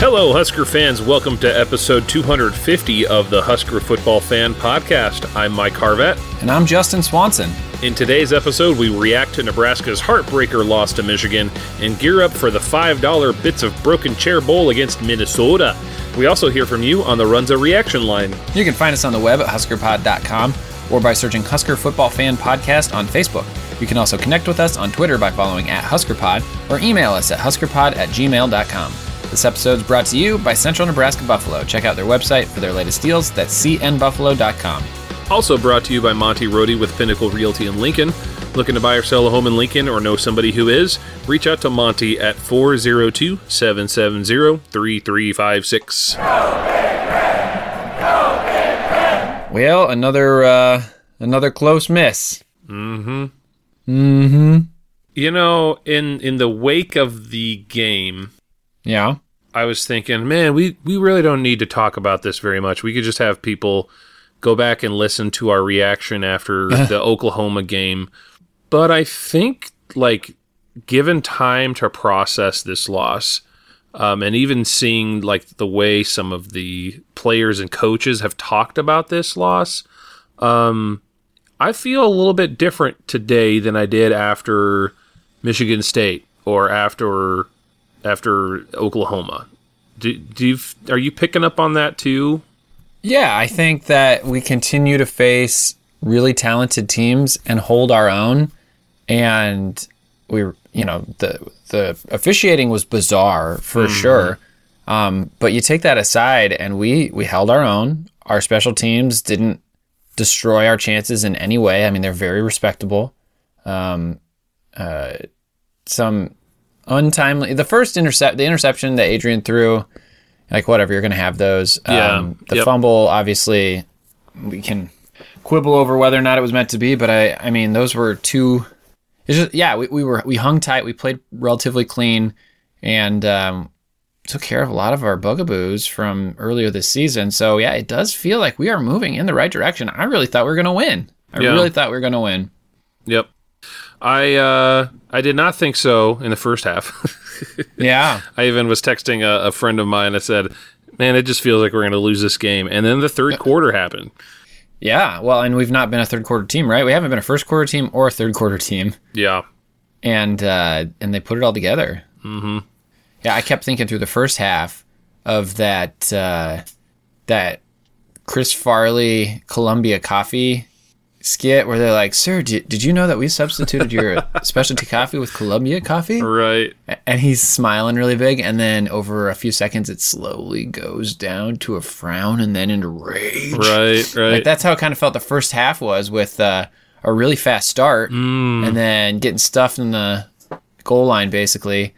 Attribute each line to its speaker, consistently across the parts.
Speaker 1: Hello, Husker fans. Welcome to episode 250 of the Husker Football Fan Podcast. I'm Mike Harvett.
Speaker 2: And I'm Justin Swanson.
Speaker 1: In today's episode, we react to Nebraska's heartbreaker loss to Michigan and gear up for the $5 Bits of Broken Chair Bowl against Minnesota. We also hear from you on the Runza reaction line.
Speaker 2: You can find us on the web at huskerpod.com or by searching Husker Football Fan Podcast on Facebook. You can also connect with us on Twitter by following at HuskerPod or email us at huskerpod at gmail.com. This episode is brought to you by Central Nebraska Buffalo. Check out their website for their latest deals. That's cnbuffalo.com.
Speaker 1: Also brought to you by Monty Rohde with Pinnacle Realty in Lincoln. Looking to buy or sell a home in Lincoln or know somebody who is? Reach out to Monty at 402 770 3356.
Speaker 2: Well, another uh, another close miss.
Speaker 1: Mm-hmm.
Speaker 2: Mm-hmm.
Speaker 1: You know, in in the wake of the game,
Speaker 2: Yeah.
Speaker 1: I was thinking, man, we, we really don't need to talk about this very much. We could just have people go back and listen to our reaction after the Oklahoma game. But I think, like, given time to process this loss, um, and even seeing like the way some of the players and coaches have talked about this loss, um, I feel a little bit different today than I did after Michigan State or after after Oklahoma. Do, do you are you picking up on that too?
Speaker 2: Yeah, I think that we continue to face really talented teams and hold our own. And we, you know, the the officiating was bizarre for sure. Um, but you take that aside, and we we held our own. Our special teams didn't destroy our chances in any way. I mean, they're very respectable. Um, uh, some untimely. The first intercept, the interception that Adrian threw, like whatever, you're going to have those.
Speaker 1: Yeah.
Speaker 2: Um, the
Speaker 1: Yep.
Speaker 2: fumble, obviously, we can quibble over whether or not it was meant to be, but I, I mean, those were two. It's just, yeah, we, we were we hung tight, we played relatively clean, and um, took care of a lot of our bugaboos from earlier this season. So yeah, it does feel like we are moving in the right direction. I really thought we were going to win. I
Speaker 1: Yeah.
Speaker 2: really thought we were going to win.
Speaker 1: Yep. I uh, I did not think so in the first half.
Speaker 2: Yeah.
Speaker 1: I even was texting a, a friend of mine. I said, "Man, it just feels like we're going to lose this game." And then the third quarter happened.
Speaker 2: Yeah, well, and we've not been a third quarter team, right? We haven't been a first quarter team or a third quarter team,
Speaker 1: Yeah.
Speaker 2: and uh, and they put it all together.
Speaker 1: Mm-hmm.
Speaker 2: Yeah, I kept thinking through the first half of that uh, that Chris Farley Columbia Coffee skit where they're like, "Sir, did, did you know that we substituted your specialty coffee with Columbia coffee?"
Speaker 1: Right.
Speaker 2: And he's smiling really big, and then over a few seconds, it slowly goes down to a frown and then into rage.
Speaker 1: Right. Right.
Speaker 2: Like that's how it kind of felt the first half was with uh, a really fast start
Speaker 1: Mm.
Speaker 2: and then getting stuffed in the goal line basically,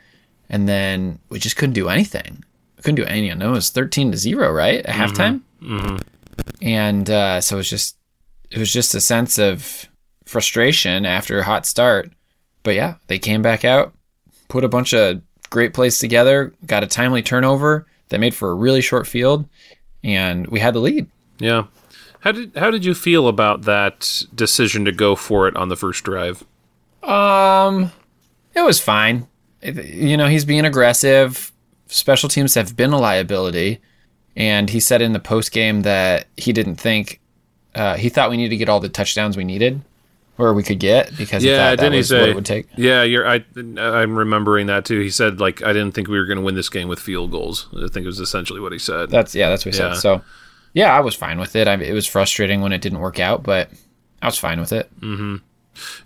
Speaker 2: and then we just couldn't do anything. We couldn't do anything. No, it was thirteen to zero, right at halftime,
Speaker 1: Mm-hmm.
Speaker 2: and uh, so it was just it was just a sense of frustration after a hot start. But yeah, they came back out, put a bunch of great plays together, got a timely turnover that made for a really short field, and we had the lead.
Speaker 1: Yeah. How did how did you feel about that decision to go for it on the first drive?
Speaker 2: Um, it was fine. You know, he's being aggressive. Special teams have been a liability, and he said in the post game that he didn't think uh, he thought we needed to get all the touchdowns we needed or we could get because
Speaker 1: Yeah,
Speaker 2: that
Speaker 1: didn't he
Speaker 2: was
Speaker 1: say?
Speaker 2: what it would take.
Speaker 1: Yeah, you're. I I'm remembering that too. He said like I didn't think we were going to win this game with field goals. I think it was essentially what he said.
Speaker 2: That's yeah, that's what he
Speaker 1: Yeah.
Speaker 2: said. So yeah, I was fine with it. I, it was frustrating when it didn't work out, but I was fine with it. Mm-hmm.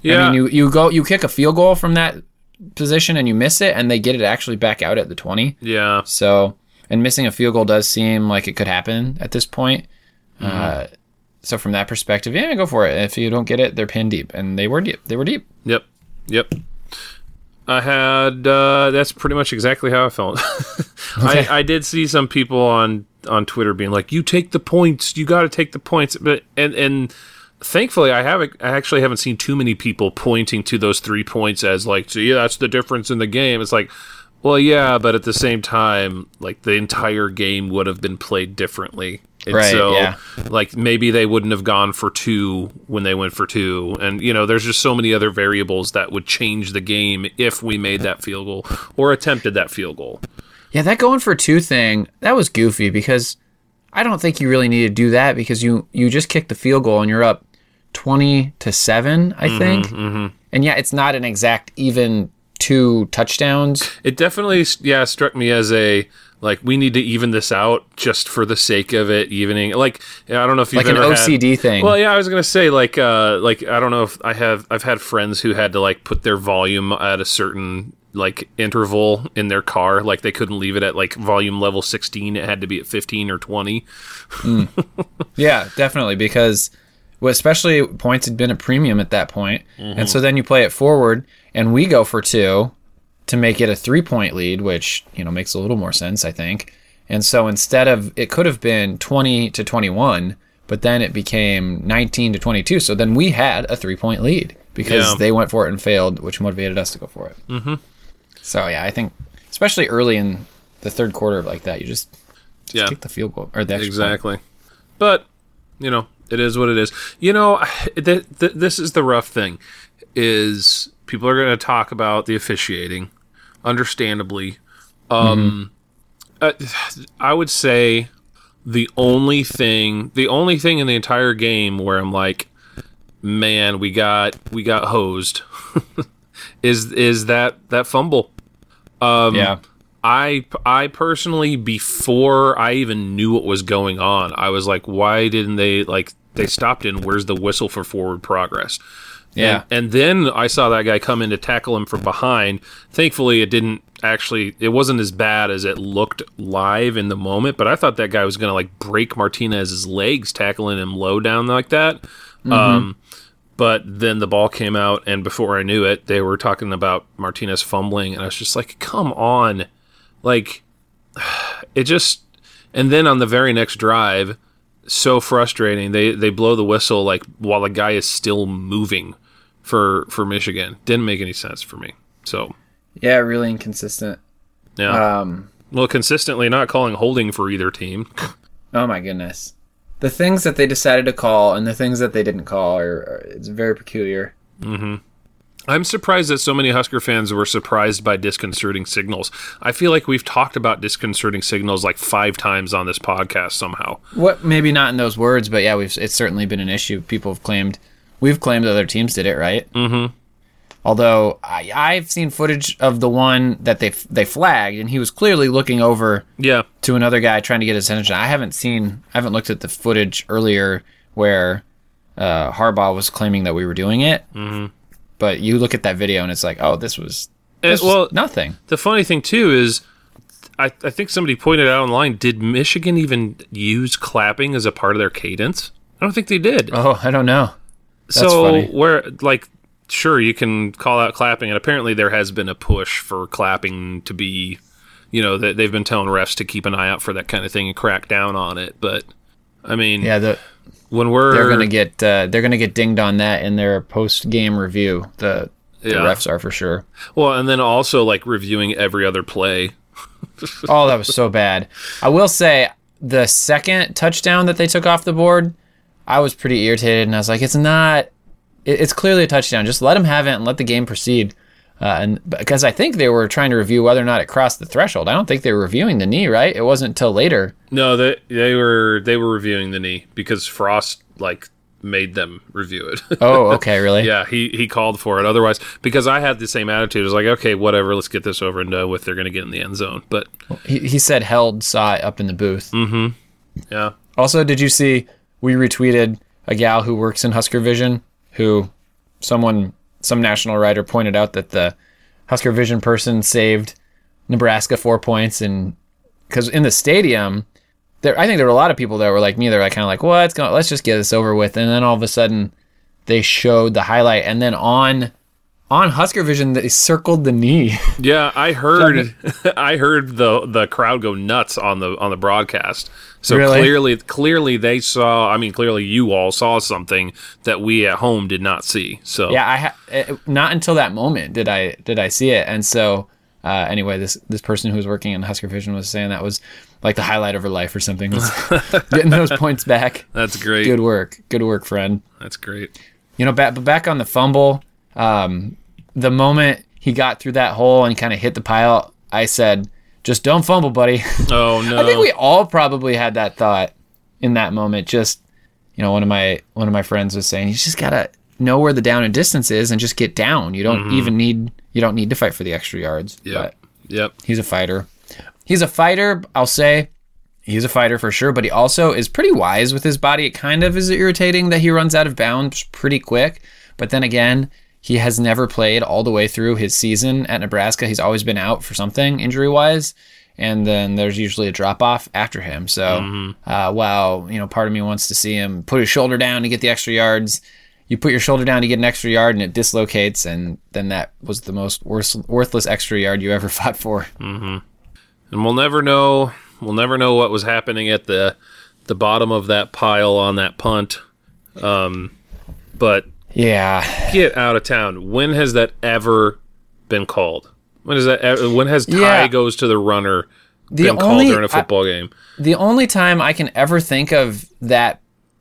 Speaker 1: Yeah.
Speaker 2: I mean, you you go you kick a field goal from that position and you miss it, and they get it actually back out at the twenty.
Speaker 1: yeah.
Speaker 2: So, and missing a field goal does seem like it could happen at this point.
Speaker 1: Mm-hmm.
Speaker 2: Uh, so from that perspective, yeah, go for it. If you don't get it, they're pinned deep, and they were deep. They were deep.
Speaker 1: Yep. Yep. I had uh, that's pretty much exactly how I felt.
Speaker 2: Okay.
Speaker 1: I, I did see some people on on Twitter being like, "You take the points. You got to take the points." But and and thankfully, I haven't. I actually haven't seen too many people pointing to those three points as like, "See, that's the difference in the game." It's like, well, yeah, but at the same time, like the entire game would have been played differently. And
Speaker 2: Right,
Speaker 1: so,
Speaker 2: yeah.
Speaker 1: like maybe they wouldn't have gone for two when they went for two, and you know, there's just so many other variables that would change the game if we made that field goal or attempted that field goal.
Speaker 2: Yeah, that going for two thing, that was goofy because I don't think you really need to do that because you you just kicked the field goal and you're up 20 to 7, I mm-hmm, think. Mm-hmm. And yeah, it's not an exact even two touchdowns.
Speaker 1: It definitely, yeah, struck me as a like we need to even this out just for the sake of it evening. Like I don't know if you've
Speaker 2: Like an
Speaker 1: ever had-
Speaker 2: OCD thing.
Speaker 1: Well, yeah, I was gonna say like uh like I don't know if I have I've had friends who had to like put their volume at a certain like interval in their car like they couldn't leave it at like volume level 16 it had to be at 15 or 20
Speaker 2: Yeah, definitely because well, especially points had been a premium at that point. And so then you play it forward and we go for two to make it a 3-point lead, which, you know, makes a little more sense, I think. And so instead of it could have been 20 to 21, but then it became 19 to 22. So then we had a 3-point lead because
Speaker 1: Yeah.
Speaker 2: they went for it and failed, which motivated us to go for it. Mm-hmm. So yeah, I think especially early in the third quarter like that, you just, just
Speaker 1: Yeah.
Speaker 2: kick the field goal or the extra point.
Speaker 1: Exactly. But, you know, it is what it is. You know, th- th- this is the rough thing is people are going to talk about the officiating understandably. Um uh, I would say the only thing the only thing in the entire game where I'm like man, we got we got hosed is is that that fumble.
Speaker 2: yeah.
Speaker 1: I I personally before I even knew what was going on, I was like, why didn't they like they stopped in where's the whistle for forward progress?
Speaker 2: Yeah.
Speaker 1: And, and then I saw that guy come in to tackle him from behind. Thankfully, it didn't actually. It wasn't as bad as it looked live in the moment. But I thought that guy was going to like break Martinez's legs tackling him low down like that. Um, but then the ball came out, and before I knew it, they were talking about Martinez fumbling, and I was just like, "Come on!" Like, it just. And then on the very next drive, so frustrating. They they blow the whistle like while the guy is still moving for for Michigan. Didn't make any sense for me. So
Speaker 2: Yeah, really inconsistent.
Speaker 1: yeah.
Speaker 2: Um,
Speaker 1: well, consistently not calling holding for either team.
Speaker 2: oh my goodness. The things that they decided to call and the things that they didn't call are, are it's very peculiar.
Speaker 1: I'm surprised that so many Husker fans were surprised by disconcerting signals. I feel like we've talked about disconcerting signals like five times on this podcast somehow.
Speaker 2: What maybe not in those words, but yeah, we've it's certainly been an issue. People have claimed we've claimed other teams did it, right? Mm-hmm. Although I, I've seen footage of the one that they they flagged, and he was clearly looking over
Speaker 1: Yeah.
Speaker 2: to another guy trying to get his attention. I haven't seen, I haven't looked at the footage earlier where uh, Harbaugh was claiming that we were doing it. Mm-hmm. But you look at that video and it's like, oh, this was, this was
Speaker 1: well,
Speaker 2: nothing.
Speaker 1: The funny thing too is, I, I think somebody pointed out online. Did Michigan even use clapping as a part of their cadence? I don't think they did.
Speaker 2: Oh, I don't know. That's
Speaker 1: so
Speaker 2: funny.
Speaker 1: where like sure you can call out clapping and apparently there has been a push for clapping to be you know that they've been telling refs to keep an eye out for that kind of thing and crack down on it but i mean
Speaker 2: Yeah, the,
Speaker 1: when we're
Speaker 2: they're gonna get uh, they're gonna get dinged on that in their post game review. The the
Speaker 1: Yeah.
Speaker 2: refs are for sure.
Speaker 1: well and then also like reviewing every other play
Speaker 2: Oh, that was so bad. I will say the second touchdown that they took off the board, I was pretty irritated, and I was like, "It's not. it- It's clearly a touchdown. Just let them have it and let the game proceed." Uh, and because I think they were trying to review whether or not it crossed the threshold. I don't think they were reviewing the knee, right? It wasn't until later.
Speaker 1: no they they were they were reviewing the knee because frost like made them review it
Speaker 2: Oh, okay, really?
Speaker 1: yeah he he called for it otherwise because i had the same attitude it was like okay whatever let's get this over and done with they're gonna get in the end zone but
Speaker 2: He, he said held saw it up in the booth. Mm-hmm.
Speaker 1: yeah
Speaker 2: Also, did you see we retweeted a gal who works in Husker Vision who someone some national writer pointed out that the Husker Vision person saved Nebraska 4 points and cuz in the stadium there I think there were a lot of people that were like me they were like kind of like what's going let's just get this over with. And then all of a sudden they showed the highlight. And then on on Husker Vision, they circled the knee.
Speaker 1: Yeah, I heard I heard the the crowd go nuts on the on the broadcast. So
Speaker 2: Really?
Speaker 1: clearly clearly they saw, I mean clearly you all saw something that we at home did not see. So
Speaker 2: yeah, I ha- it, not until that moment did I did I see it, and so uh, anyway, this this person who was working in Husker Vision was saying that was like the highlight of her life or something. Getting those points back.
Speaker 1: that's great.
Speaker 2: Good work, good work, friend.
Speaker 1: That's great.
Speaker 2: You know, back but back on the fumble, um, the moment he got through that hole and kind of hit the pile, I said, "Just don't fumble, buddy."
Speaker 1: Oh no.
Speaker 2: I think we all probably had that thought in that moment. Just you know, one of my one of my friends was saying, "You just gotta know where the down and distance is and just get down. You don't even need you don't need to fight for the extra yards." But
Speaker 1: Yep.
Speaker 2: he's a fighter. He's a fighter. I'll say. He's a fighter for sure, but he also is pretty wise with his body. It kind of is irritating that he runs out of bounds pretty quick. But then again, he has never played all the way through his season at Nebraska. He's always been out for something injury wise. And then there's usually a drop off after him. So, uh, while, you know, part of me wants to see him put his shoulder down to get the extra yards, you put your shoulder down to get an extra yard and it dislocates. And then that was the most worth- worthless extra yard you ever fought for.
Speaker 1: And we'll never know we'll never know what was happening at the the bottom of that pile on that punt. Um but
Speaker 2: Yeah.
Speaker 1: get out of town. When has that ever been called? When is that? ever- When has tie
Speaker 2: Yeah.
Speaker 1: goes to the runner
Speaker 2: The
Speaker 1: been called during a
Speaker 2: I-
Speaker 1: football game?
Speaker 2: The only time I can ever think of that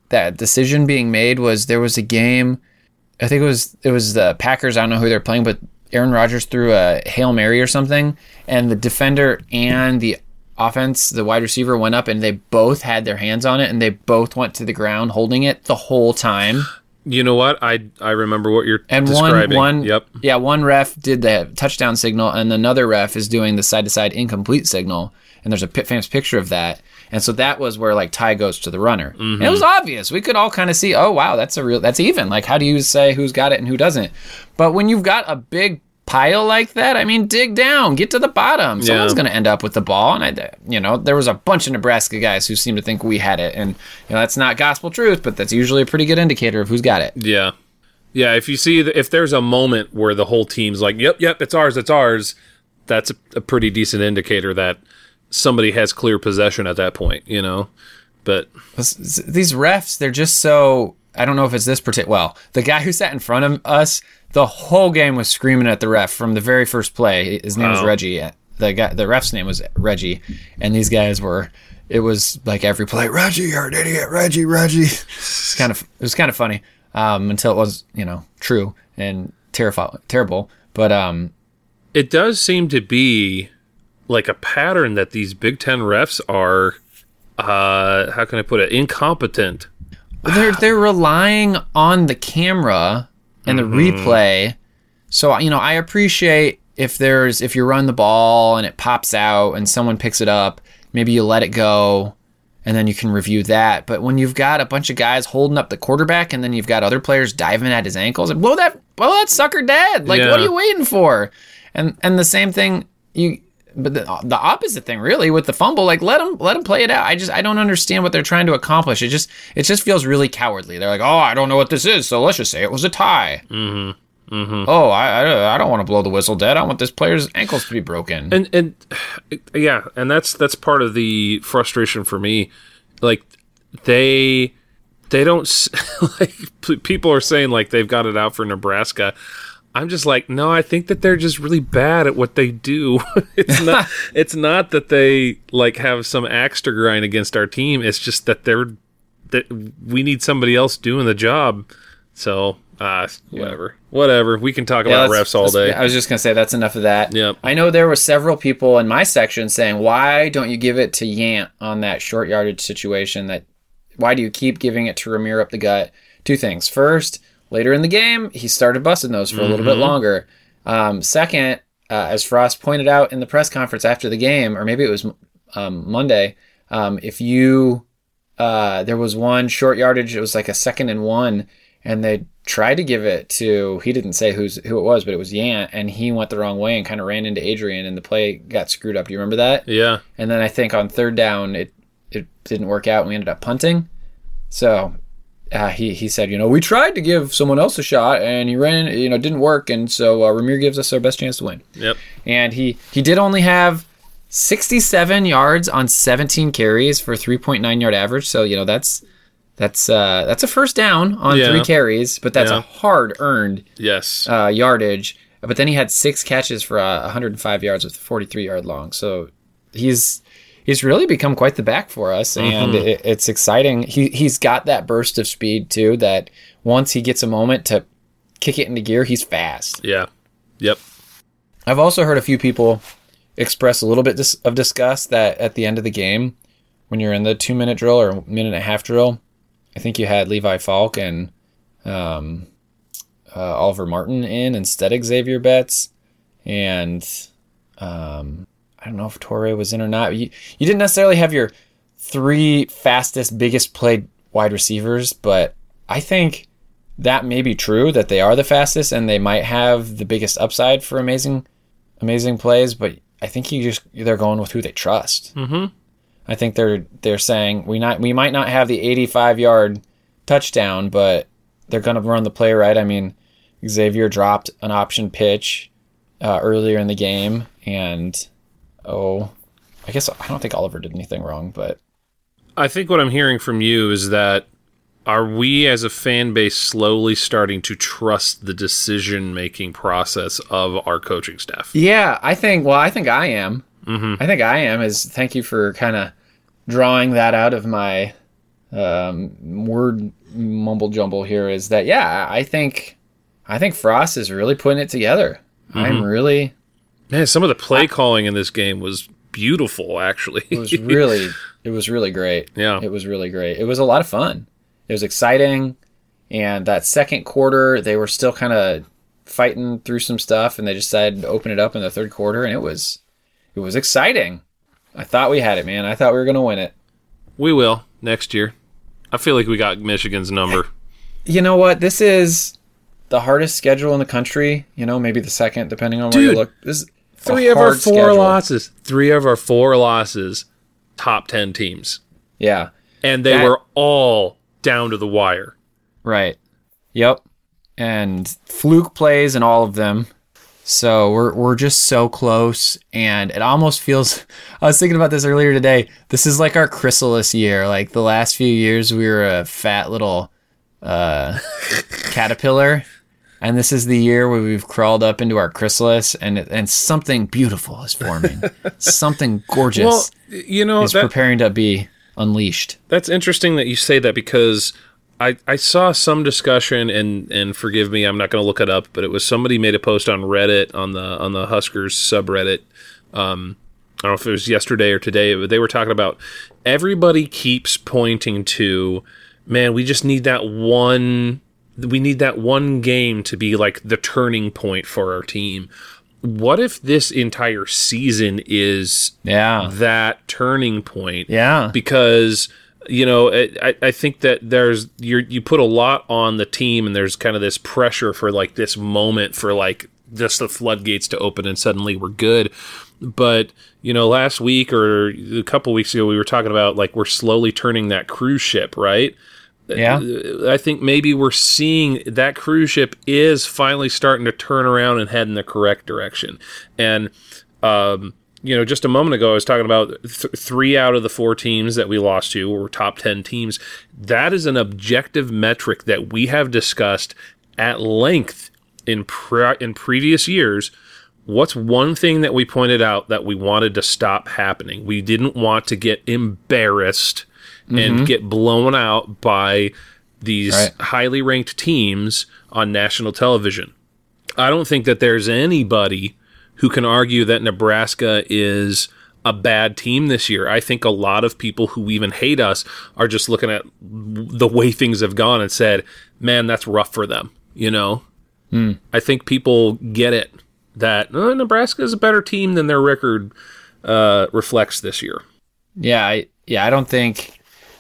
Speaker 2: that decision being made was there was a game. I think it was it was the Packers. I don't know who they're playing, but Aaron Rodgers threw a hail mary or something, and the defender and the offense, the wide receiver went up, and they both had their hands on it, and they both went to the ground holding it the whole time.
Speaker 1: You know what? I I remember what you're
Speaker 2: And
Speaker 1: describing.
Speaker 2: one one
Speaker 1: Yep.
Speaker 2: yeah one ref did the touchdown signal, and another ref is doing the side to side incomplete signal. And there's a pi- famous picture of that. And so that was where like tie goes to the runner. And it mm-hmm. was obvious. We could all kind of see, oh wow, that's a real that's even. Like how do you say who's got it and who doesn't? But when you've got a big pile like that, I mean, dig down, get to the bottom. Someone's
Speaker 1: Yeah.
Speaker 2: going to end up with the ball. And I, you know, there was a bunch of Nebraska guys who seemed to think we had it, and you know that's not gospel truth, but that's usually a pretty good indicator of who's got it.
Speaker 1: Yeah. Yeah, if you see the, if there's a moment where the whole team's like, "Yep, yep, it's ours, it's ours," that's a, a pretty decent indicator that somebody has clear possession at that point, you know. But
Speaker 2: these refs, they're just so. I don't know if it's this particular. Well, the guy who sat in front of us, the whole game was screaming at the ref from the very first play. His name was Reggie. The guy, the ref's name was Reggie, and these guys were. It was like every play, Reggie, you're an idiot, Reggie, Reggie. It's kind of it was kind of funny um, until it was you know true and terrifying, terrible. But um,
Speaker 1: it does seem to be like a pattern that these Big Ten refs are, uh, how can I put it, incompetent.
Speaker 2: they're they're relying on the camera and the mm-hmm. replay. So you know, I appreciate if there's if you run the ball and it pops out and someone picks it up, maybe you let it go and then you can review that. But when you've got a bunch of guys holding up the quarterback and then you've got other players diving at his ankles, and blow that blow that sucker dead. Like what are you waiting for? And and the same thing you but the, the opposite thing really with the fumble like let them let them play it out i just i don't understand what they're trying to accomplish it just it just feels really cowardly they're like oh i don't know what this is so let's just say it was a tie mm-hmm. Mm-hmm. oh I, I i don't want to blow the whistle dead i want this player's ankles to be broken
Speaker 1: And and yeah, and that's that's part of the frustration for me. Like they they don't like people are saying like they've got it out for Nebraska. I'm just like, no, I think that they're just really bad at what they do. it's not it's not that they like have some axe to grind against our team. It's just that they're that we need somebody else doing the job. So, uh whatever. Whatever. We can talk about refs all day.
Speaker 2: I was just gonna say that's enough of that.
Speaker 1: Yep.
Speaker 2: I know there were several people in my section saying, "Why don't you give it to Yant on that short yardage situation? That why do you keep giving it to Rahmir up the gut?" Two things. First, later in the game, he started busting those for a little bit longer. Um, second, uh, as Frost pointed out in the press conference after the game, or maybe it was um, Monday, um, if you uh, there was one short yardage, it was like a second and one, and they tried to give it to he didn't say who's who it was, but it was Yant, and he went the wrong way and kind of ran into Adrian, and the play got screwed up. Do you remember that?
Speaker 1: yeah.
Speaker 2: And then I think on third down, it it didn't work out, and we ended up punting. So uh, he he said, you know, we tried to give someone else a shot, and he ran, you know, didn't work, and so uh, Rahmir gives us our best chance to win.
Speaker 1: Yep.
Speaker 2: And he he did only have 67 yards on 17 carries for 3.9 yard average. So you know that's that's uh, that's a first down on
Speaker 1: Yeah.
Speaker 2: three carries, but that's
Speaker 1: Yeah.
Speaker 2: a hard earned
Speaker 1: Yes.
Speaker 2: uh, yardage. But then he had six catches for uh, 105 yards with 43 yard long. So he's he's really become quite the back for us, and it, it's exciting. He he's got that burst of speed too. That once he gets a moment to kick it into gear, he's fast.
Speaker 1: yeah. Yep.
Speaker 2: I've also heard a few people express a little bit dis- of disgust that at the end of the game, when you're in the two minute drill or minute and a half drill, I think you had Levi Falck and um, uh, Oliver Martin in instead of Zavier Betts. And um, I don't know if Toure was in or not. You, you didn't necessarily have your three fastest, biggest played wide receivers, but I think that may be true that they are the fastest and they might have the biggest upside for amazing amazing plays but i think you just they're going with who they trust mm-hmm. i think they're they're saying we not we might not have the 85 yard touchdown but they're going to run the play right i mean zavier dropped an option pitch uh, earlier in the game and oh i guess i don't think oliver did anything wrong but
Speaker 1: I think what I'm hearing from you is that are we as a fan base slowly starting to trust the decision making process of our coaching staff?
Speaker 2: Yeah, I think. Well, I think I am. Mm-hmm. I think I am. Is thank you for kind of drawing that out of my um, word mumble jumble here. Is that yeah? I think I think Frost is really putting it together. I'm really
Speaker 1: Man, some of the play calling in this game was beautiful, actually.
Speaker 2: it was really it was really great.
Speaker 1: Yeah.
Speaker 2: it was really great. It was a lot of fun. It was exciting, and that second quarter they were still kind of fighting through some stuff, and they decided to open it up in the third quarter, and it was it was exciting. I thought we had it, man. I thought we were gonna win it.
Speaker 1: we will next year. I feel like we got Michigan's number.
Speaker 2: You know what? This is the hardest schedule in the country. You know, maybe the second, depending on where you look. This
Speaker 1: Three of our four
Speaker 2: schedule.
Speaker 1: losses. Three of our four losses, top 10 teams.
Speaker 2: Yeah,
Speaker 1: And they
Speaker 2: That-
Speaker 1: were all down to the wire.
Speaker 2: Right. Yep. And fluke plays in all of them. So we're we're just so close and it almost feels I was thinking about this earlier today. This is like our chrysalis year. Like the last few years we were a fat little uh caterpillar and this is the year where we've crawled up into our chrysalis and and something beautiful is forming. something gorgeous
Speaker 1: Well, you know,
Speaker 2: is
Speaker 1: that,
Speaker 2: preparing to be unleashed.
Speaker 1: That's interesting that you say that because I, I saw some discussion and and forgive me, I'm not going to look it up, but it was somebody made a post on Reddit on the on the Huskers subreddit. Um, I don't know if it was yesterday or today, but they were talking about everybody keeps pointing to, man, we just need that one. We need that one game to be like the turning point for our team. What if this entire season is
Speaker 2: Yeah.
Speaker 1: that turning point?
Speaker 2: Yeah.
Speaker 1: because you know I, I think that there's you you put a lot on the team and there's kind of this pressure for like this moment for like just the floodgates to open and suddenly we're good but you know last week or a couple weeks ago we were talking about like we're slowly turning that cruise ship right
Speaker 2: Yeah.
Speaker 1: I think maybe we're seeing that cruise ship is finally starting to turn around and head in the correct direction. And, um, you know, just a moment ago, I was talking about th- three out of the four teams that we lost to were top 10 teams. That is an objective metric that we have discussed at length in, pre- in previous years. What's one thing that we pointed out that we wanted to stop happening? We didn't want to get embarrassed and get blown out by these
Speaker 2: Right.
Speaker 1: highly ranked teams on national television. I don't think that there's anybody who can argue that Nebraska is a bad team this year. I think a lot of people who even hate us are just looking at the way things have gone and said, "Man, that's rough for them." You know, I think people get it that oh, Nebraska is a better team than their record uh, reflects this year.
Speaker 2: Yeah, I, yeah, I don't think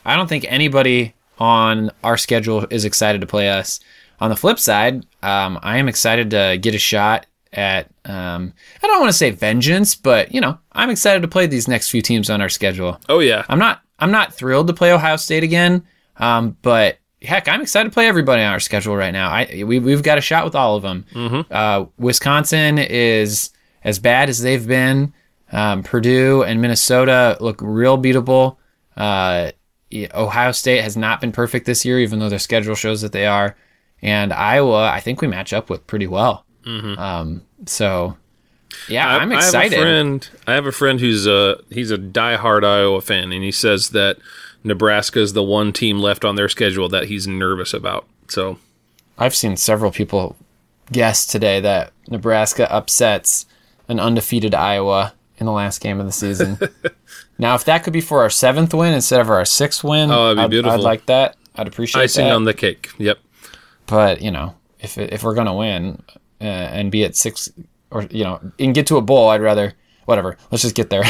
Speaker 2: I don't think anybody on our schedule is excited to play us. On the flip side, um, I am excited to get a shot at um, I don't want to say vengeance, but you know, I'm excited to play these next few teams on our schedule.
Speaker 1: Oh yeah,
Speaker 2: I'm not I'm not thrilled to play Ohio State again, um, but heck, I'm excited to play everybody on our schedule right now. I we, we've got a shot with all of them.
Speaker 1: Mm-hmm.
Speaker 2: Uh, Wisconsin is as bad as they've been. Um, Purdue and Minnesota look real beatable. Uh, Ohio State has not been perfect this year, even though their schedule shows that they are. And Iowa, I think we match up with pretty well. Um, so, yeah,
Speaker 1: I-
Speaker 2: I'm
Speaker 1: I have a
Speaker 2: excited.
Speaker 1: friend. I have a friend who's a he's a diehard Iowa fan, and he says that Nebraska is the one team left on their schedule that he's nervous about. So
Speaker 2: I've seen several people guess today that Nebraska upsets an undefeated Iowa in the last game of the season. now, if that could be for our seventh win instead of our sixth win,
Speaker 1: Oh, that'd be
Speaker 2: I'd,
Speaker 1: beautiful.
Speaker 2: I'd like that. I'd appreciate
Speaker 1: icing
Speaker 2: that.
Speaker 1: on the cake. Yep.
Speaker 2: but you know, if if we're gonna win uh, and be at six or you know and get to a bowl, I'd rather whatever. Let's just get there.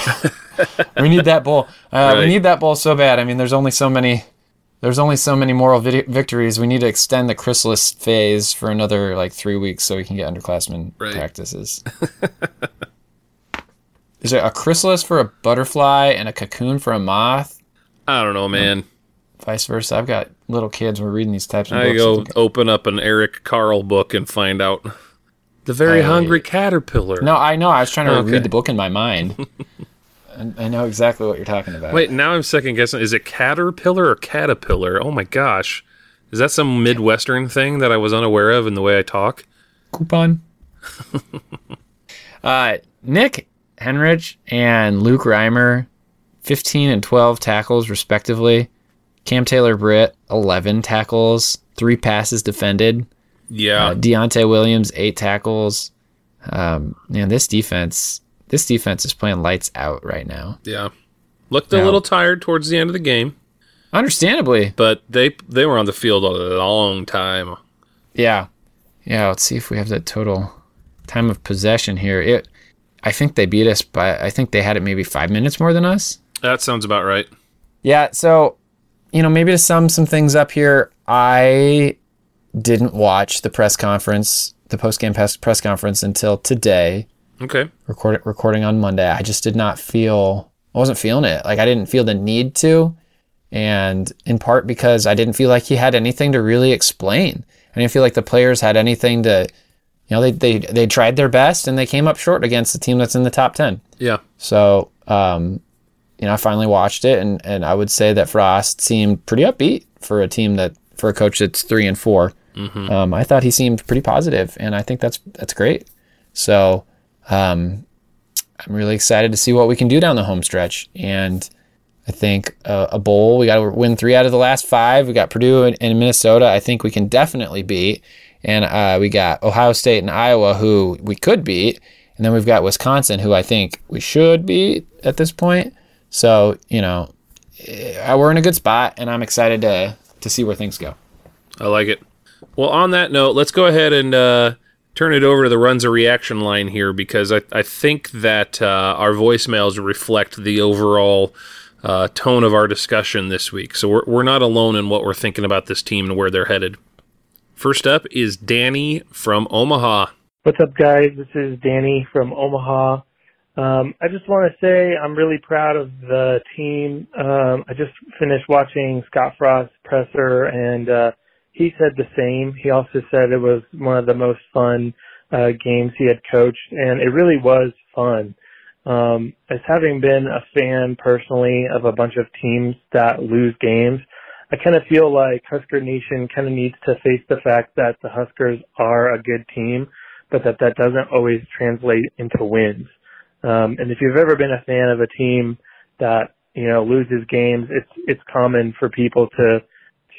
Speaker 2: we need that bowl. Uh, We need that bowl so bad. I mean, there's only so many. There's only so many moral vid- victories. We need to extend the chrysalis phase for another like three weeks so we can get underclassmen
Speaker 1: Right.
Speaker 2: practices. Is there a chrysalis for a butterfly and a cocoon for a moth?
Speaker 1: I don't know, man.
Speaker 2: Vice versa. I've got little kids. We're reading these types of books.
Speaker 1: I
Speaker 2: books.
Speaker 1: go open up an Eric Carle book and find out the very
Speaker 2: I-
Speaker 1: hungry caterpillar.
Speaker 2: No, I know. I was trying to
Speaker 1: Okay.
Speaker 2: read the book in my mind. I know exactly what you're talking about.
Speaker 1: Wait, now I'm second guessing. Is it caterpillar or caterpillar? Oh my gosh, is that some midwestern thing that I was unaware of in the way I talk?
Speaker 2: coupon. uh, Nick Henrich and Luke Reimer, 15 and 12 tackles respectively. Cam Taylor Britt, 11 tackles, three passes defended.
Speaker 1: Yeah,
Speaker 2: Uh, Deontai Williams, eight tackles. Um, man, this defense, this defense is playing lights out right now.
Speaker 1: yeah. Looked a
Speaker 2: Now-
Speaker 1: little tired towards the end of the game,
Speaker 2: Understandably,
Speaker 1: but they they were on the field a long time.
Speaker 2: Yeah. Yeah, let's see if we have that total time of possession here. It I think they beat us by I think they had it maybe 5 minutes more than us.
Speaker 1: That sounds about right.
Speaker 2: Yeah, so you know, maybe to sum some things up here, I didn't watch the press conference, the post-game press, press conference until today,
Speaker 1: Okay.
Speaker 2: record, recording on Monday. I just did not feel I wasn't feeling it. Like I didn't feel the need to and in part because I didn't feel like he had anything to really explain. I didn't feel like the players had anything to, you know, they they they tried their best and they came up short against the team that's in the top ten.
Speaker 1: Yeah.
Speaker 2: So, um, you know, I finally watched it and and I would say that Frost seemed pretty upbeat for a team that for a coach that's three and 4 Um, I thought he seemed pretty positive, and I think that's that's great. So, um, I'm really excited to see what we can do down the home stretch. And I think uh, a bowl, we got to win three out of the last five. We got Purdue and, and Minnesota. I think we can definitely beat. And uh, we got Ohio State and Iowa, who we could beat. And then we've got Wisconsin, who I think we should beat at this point. So, you know, eh, we're in a good spot, and I'm excited to, to see where things go.
Speaker 1: I like it. Well, on that note, let's go ahead and uh, turn it over to the Runza reaction line here because I, I think that uh, our voicemails reflect the overall uh, tone of our discussion this week. So we're, we're not alone in what we're thinking about this team and where they're headed. First up is Danny from Omaha.
Speaker 3: What's up, guys? This is Danny from Omaha. Um, I just want to say I'm really proud of the team. Um, I just finished watching Scott Frost's presser, and uh, he said the same. He also said it was one of the most fun uh, games he had coached, and it really was fun. Um, as having been a fan personally of a bunch of teams that lose games, I kind of feel like Husker Nation kind of needs to face the fact that the Huskers are a good team, but that that doesn't always translate into wins. Um, and if you've ever been a fan of a team that you know loses games, it's it's common for people to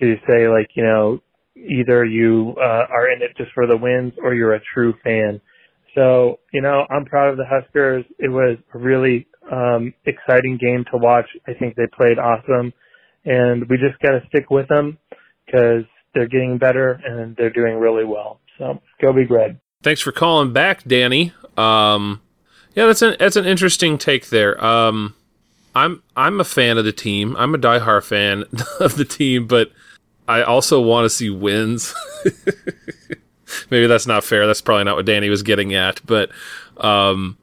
Speaker 3: to say like you know either you uh, are in it just for the wins or you're a true fan. So you know I'm proud of the Huskers. It was a really um, exciting game to watch. I think they played awesome, and we just got to stick with them because they're getting better and they're doing really well. So go Big Red.
Speaker 1: Thanks for calling back, Danny. Um, yeah, that's an that's an interesting take there. Um, I'm I'm a fan of the team. I'm a diehard fan of the team, but I also want to see wins. Maybe that's not fair. That's probably not what Danny was getting at, but um,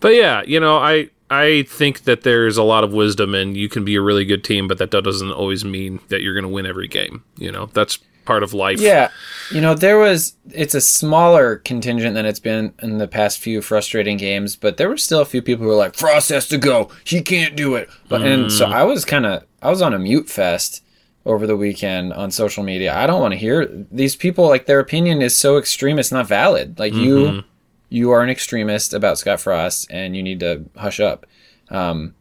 Speaker 1: but yeah, you know, I I think that there's a lot of wisdom and you can be a really good team, but that doesn't always mean that you're going to win every game. You know, that's part of life.
Speaker 2: Yeah. You know, there was, it's a smaller contingent than it's been in the past few frustrating games, but there were still a few people who were like, Frost has to go. He can't do it. But, and so mm. I was kind of, I was on a mute fest over the weekend on social media. I don't want to hear these people, like, their opinion is so extreme, it's not valid. Like, you, mm-hmm. You are an extremist about Scott Frost and you need to hush up. Um,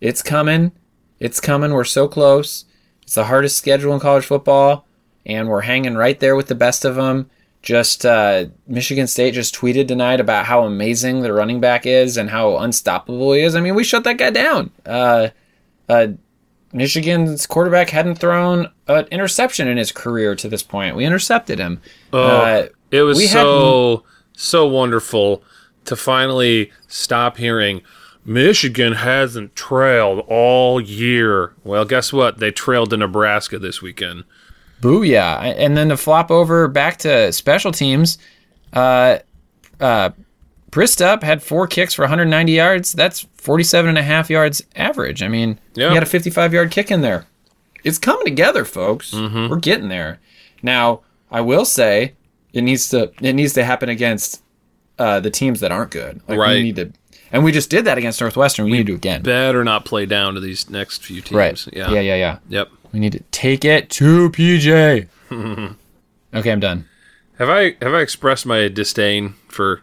Speaker 2: it's coming. It's coming. We're so close. It's the hardest schedule in college football, and we're hanging right there with the best of them. Just uh, Michigan State just tweeted tonight about how amazing the running back is and how unstoppable he is. I mean, we shut that guy down. Uh, uh, Michigan's quarterback hadn't thrown an interception in his career to this point. We intercepted him.
Speaker 1: Oh,
Speaker 2: Uh,
Speaker 1: it was
Speaker 2: we had-
Speaker 1: so wonderful to finally stop hearing Michigan hasn't trailed all year. Well, guess what? They trailed to Nebraska this weekend.
Speaker 2: Booyah. And then to flop over back to special teams, uh, uh, Przystup had four kicks for 190 yards. That's 47 and a half yards average. I mean,
Speaker 1: Yeah.
Speaker 2: he had a 55 yard kick in there. It's coming together, folks. We're getting there. Now, I will say it needs to it needs to happen against uh, the teams that aren't good. Like
Speaker 1: Right.
Speaker 2: we need to and we just did that against Northwestern. We, need to do again.
Speaker 1: Better not play down to these next few teams.
Speaker 2: Right.
Speaker 1: Yeah.
Speaker 2: Yeah, yeah, yeah.
Speaker 1: Yep.
Speaker 2: We need to take it to PJ. okay, I'm done.
Speaker 1: Have I have I expressed my disdain for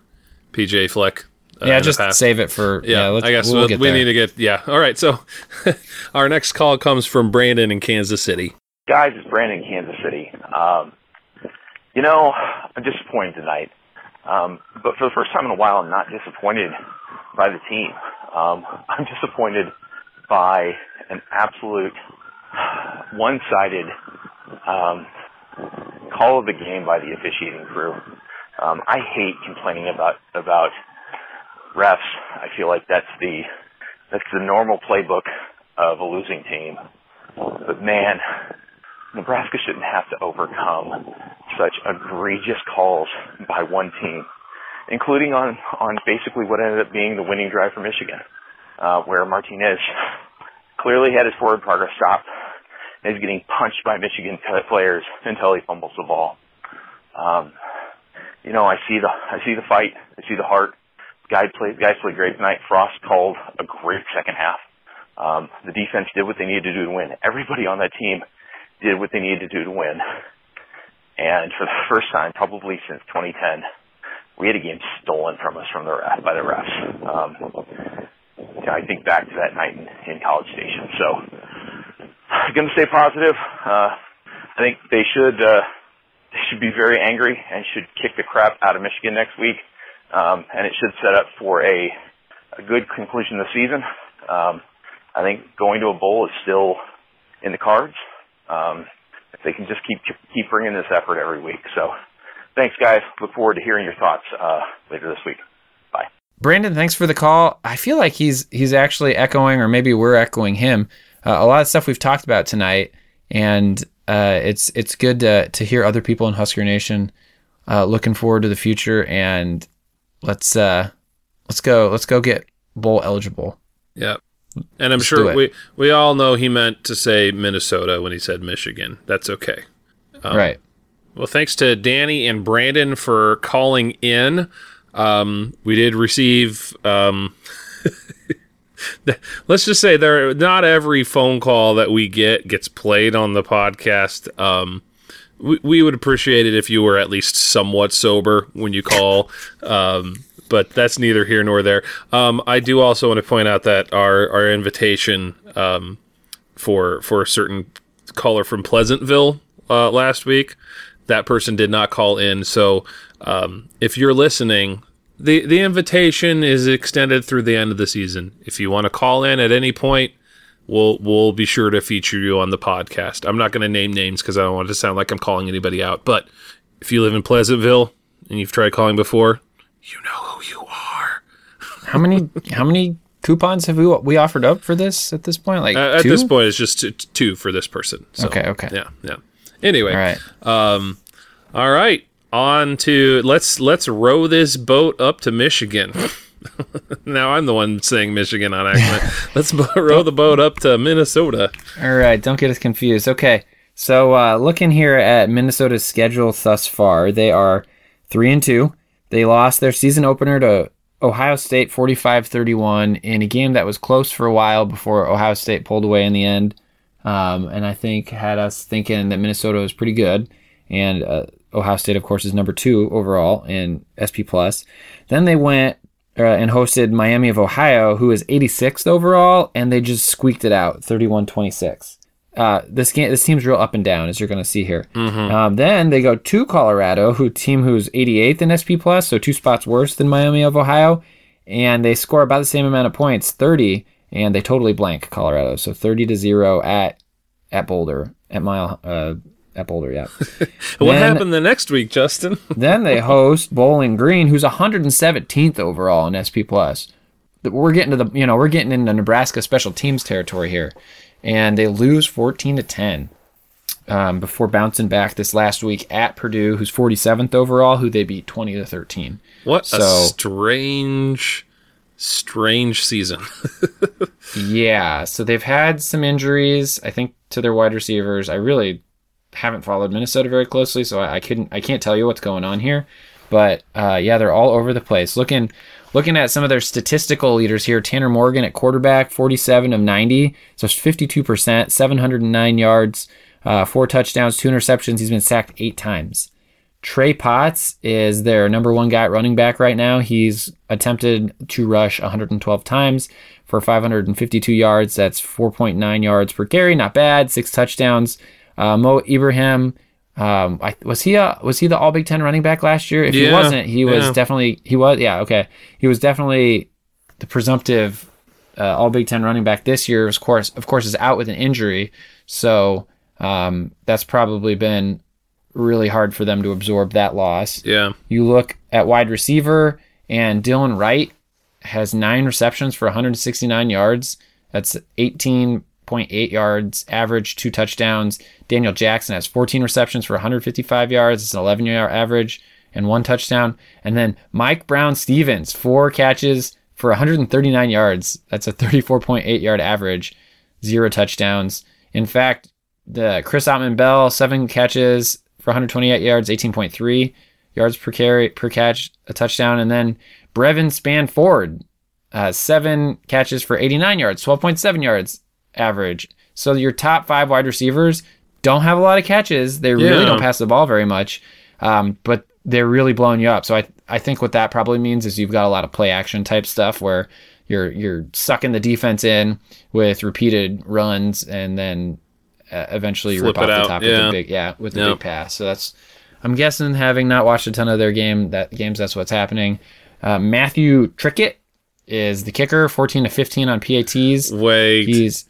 Speaker 1: PJ Fleck? uh,
Speaker 2: yeah, just save it for yeah.
Speaker 1: Yeah,
Speaker 2: let's,
Speaker 1: I guess
Speaker 2: we'll,
Speaker 1: we'll-
Speaker 2: get
Speaker 1: we
Speaker 2: there.
Speaker 1: need to get yeah. All right, so our next call comes from Brandon in Kansas City.
Speaker 4: guys, it's Brandon, Kansas City. Um, you know, I'm disappointed tonight. Um, but for the first time in a while, I'm not disappointed by the team. Um, I'm disappointed by an absolute one-sided um, call of the game by the officiating crew. Um, I hate complaining about about refs. I feel like that's the that's the normal playbook of a losing team. But man, Nebraska shouldn't have to overcome such egregious calls by one team, including on, on basically what ended up being the winning drive for Michigan, uh, where Martinez clearly had his forward progress stopped and is getting punched by Michigan players until he fumbles the ball. Um, you know, I see the I see the fight, I see the heart. Guys played guys played great tonight. Frost called a great second half. Um, the defense did what they needed to do to win. Everybody on that team did what they needed to do to win. And for the first time, probably since 2010, we had a game stolen from us from the ref, by the refs. Um, I think back to that night in, in College Station. So, I'm going to stay positive. Uh, I think they should uh, they should be very angry and should kick the crap out of Michigan next week. Um, and it should set up for a a good conclusion of the season. Um, I think going to a bowl is still in the cards. Um, if they can just keep keep bringing this effort every week. So, thanks, guys. Look forward to hearing your thoughts uh, later this week. Bye.
Speaker 2: Brandon, thanks for the call. I feel like he's he's actually echoing, or maybe we're echoing him. Uh, a lot of stuff we've talked about tonight, and uh, it's it's good to to hear other people in Husker Nation uh, looking forward to the future. And let's uh, let's go let's go get bowl eligible.
Speaker 1: Yep. And I'm
Speaker 2: do
Speaker 1: sure we we all know he meant to say Minnesota when he said Michigan. That's okay.
Speaker 2: right.
Speaker 1: Well, thanks to Danny and Brandon for calling in. Um, we did receive. Um, let's just say there. Not every phone call that we get gets played on the podcast. Um, we, we would appreciate it if you were at least somewhat sober when you call. um, but that's neither here nor there. Um, I do also want to point out that our our invitation um, for for a certain caller from Pleasantville uh, last week. That person did not call in. So um, if you're listening, the the invitation is extended through the end of the season. If you want to call in at any point, we'll we'll be sure to feature you on the podcast. I'm not going to name names because I don't want it to sound like I'm calling anybody out. But if you live in Pleasantville and you've tried calling before, you know who you are.
Speaker 2: How many how many coupons have we we offered up for this at this point? Like
Speaker 1: Uh, at
Speaker 2: two?
Speaker 1: this point, it's just t- two for this person. So,
Speaker 2: Okay, okay.
Speaker 1: Yeah, yeah. Anyway,
Speaker 2: All right.
Speaker 1: All right, on to let's let's row this boat up to Michigan. now I'm the one saying Michigan on accident. Let's row the boat up to Minnesota.
Speaker 2: All right, don't get us confused. Okay, so uh, looking here at Minnesota's schedule thus far, they are three and two. They lost their season opener to Ohio State 45-31 in a game that was close for a while before Ohio State pulled away in the end, um, and I think had us thinking that Minnesota was pretty good. And uh, Ohio State, of course, is number two overall in SP plus. Then they went uh, and hosted Miami of Ohio, who is 86th overall, and they just squeaked it out, 31-26. Uh, this game, this team's real up and down, as you're going to see here. Um, then they go to Colorado, who team who's 88th in SP plus, so two spots worse than Miami of Ohio, and they score about the same amount of points, 30, and they totally blank Colorado, so 30 to zero at at Boulder at mile uh, at Boulder, yeah.
Speaker 1: What
Speaker 2: Then-
Speaker 1: happened the next week, Justin?
Speaker 2: then they host Bowling Green, who's 117th overall in SP plus. We're getting to the you know we're getting into Nebraska special teams territory here, and they lose 14 to 10 um, before bouncing back this last week at Purdue, who's 47th overall, who they beat 20 to 13.
Speaker 1: What a strange, strange season.
Speaker 2: Yeah, so they've had some injuries, I think, to their wide receivers. I really haven't followed Minnesota very closely, so I, I couldn't, I can't tell you what's going on here. But uh, yeah, they're all over the place. Looking, looking at some of their statistical leaders here, Tanner Morgan at quarterback, 47 of 90, so 52 percent, 709 yards, uh, four touchdowns, two interceptions. He's been sacked eight times. Trey Potts is their number one guy at running back right now. He's attempted to rush 112 times for 552 yards. That's 4.9 yards per carry. Not bad. Six touchdowns. Uh, Mo Ibrahim, um, I, was he a, was he the All Big Ten running back last year? If he wasn't, he was
Speaker 1: yeah.
Speaker 2: definitely he was. Yeah, okay. He was definitely the presumptive uh, All Big Ten running back this year. Of course, of course, is out with an injury. So um, that's probably been really hard for them to absorb that loss.
Speaker 1: yeah.
Speaker 2: You look at wide receiver, and Dylan Wright has nine receptions for 169 yards. That's 18.8 yards average, two touchdowns. Daniel Jackson has 14 receptions for 155 yards. It's an 11 yard average and one touchdown. And then Mike Brown Stephens, four catches for 139 yards. That's a 34.8 yard average, zero touchdowns. In fact, the Chris Autman Bell, seven catches for 128 yards, 18.3 yards per carry per catch, a touchdown, and then Brevyn Spann Ford, uh, seven catches for 89 yards, 12.7 yards average. So your top five wide receivers don't have a lot of catches. They really
Speaker 1: Yeah.
Speaker 2: don't pass the ball very much, um, but they're really blowing you up. So I I think what that probably means is you've got a lot of play action type stuff where you're you're sucking the defense in with repeated runs and then uh, eventually you
Speaker 1: Flip
Speaker 2: rip off
Speaker 1: it
Speaker 2: the
Speaker 1: out,
Speaker 2: top with
Speaker 1: yeah.
Speaker 2: the big yeah with the
Speaker 1: Yep.
Speaker 2: big pass. So that's I'm guessing having not watched a ton of their game that games that's what's happening. Uh, Matthew Trickett is the kicker, 14 to 15 on PATs.
Speaker 1: Wait,
Speaker 2: He's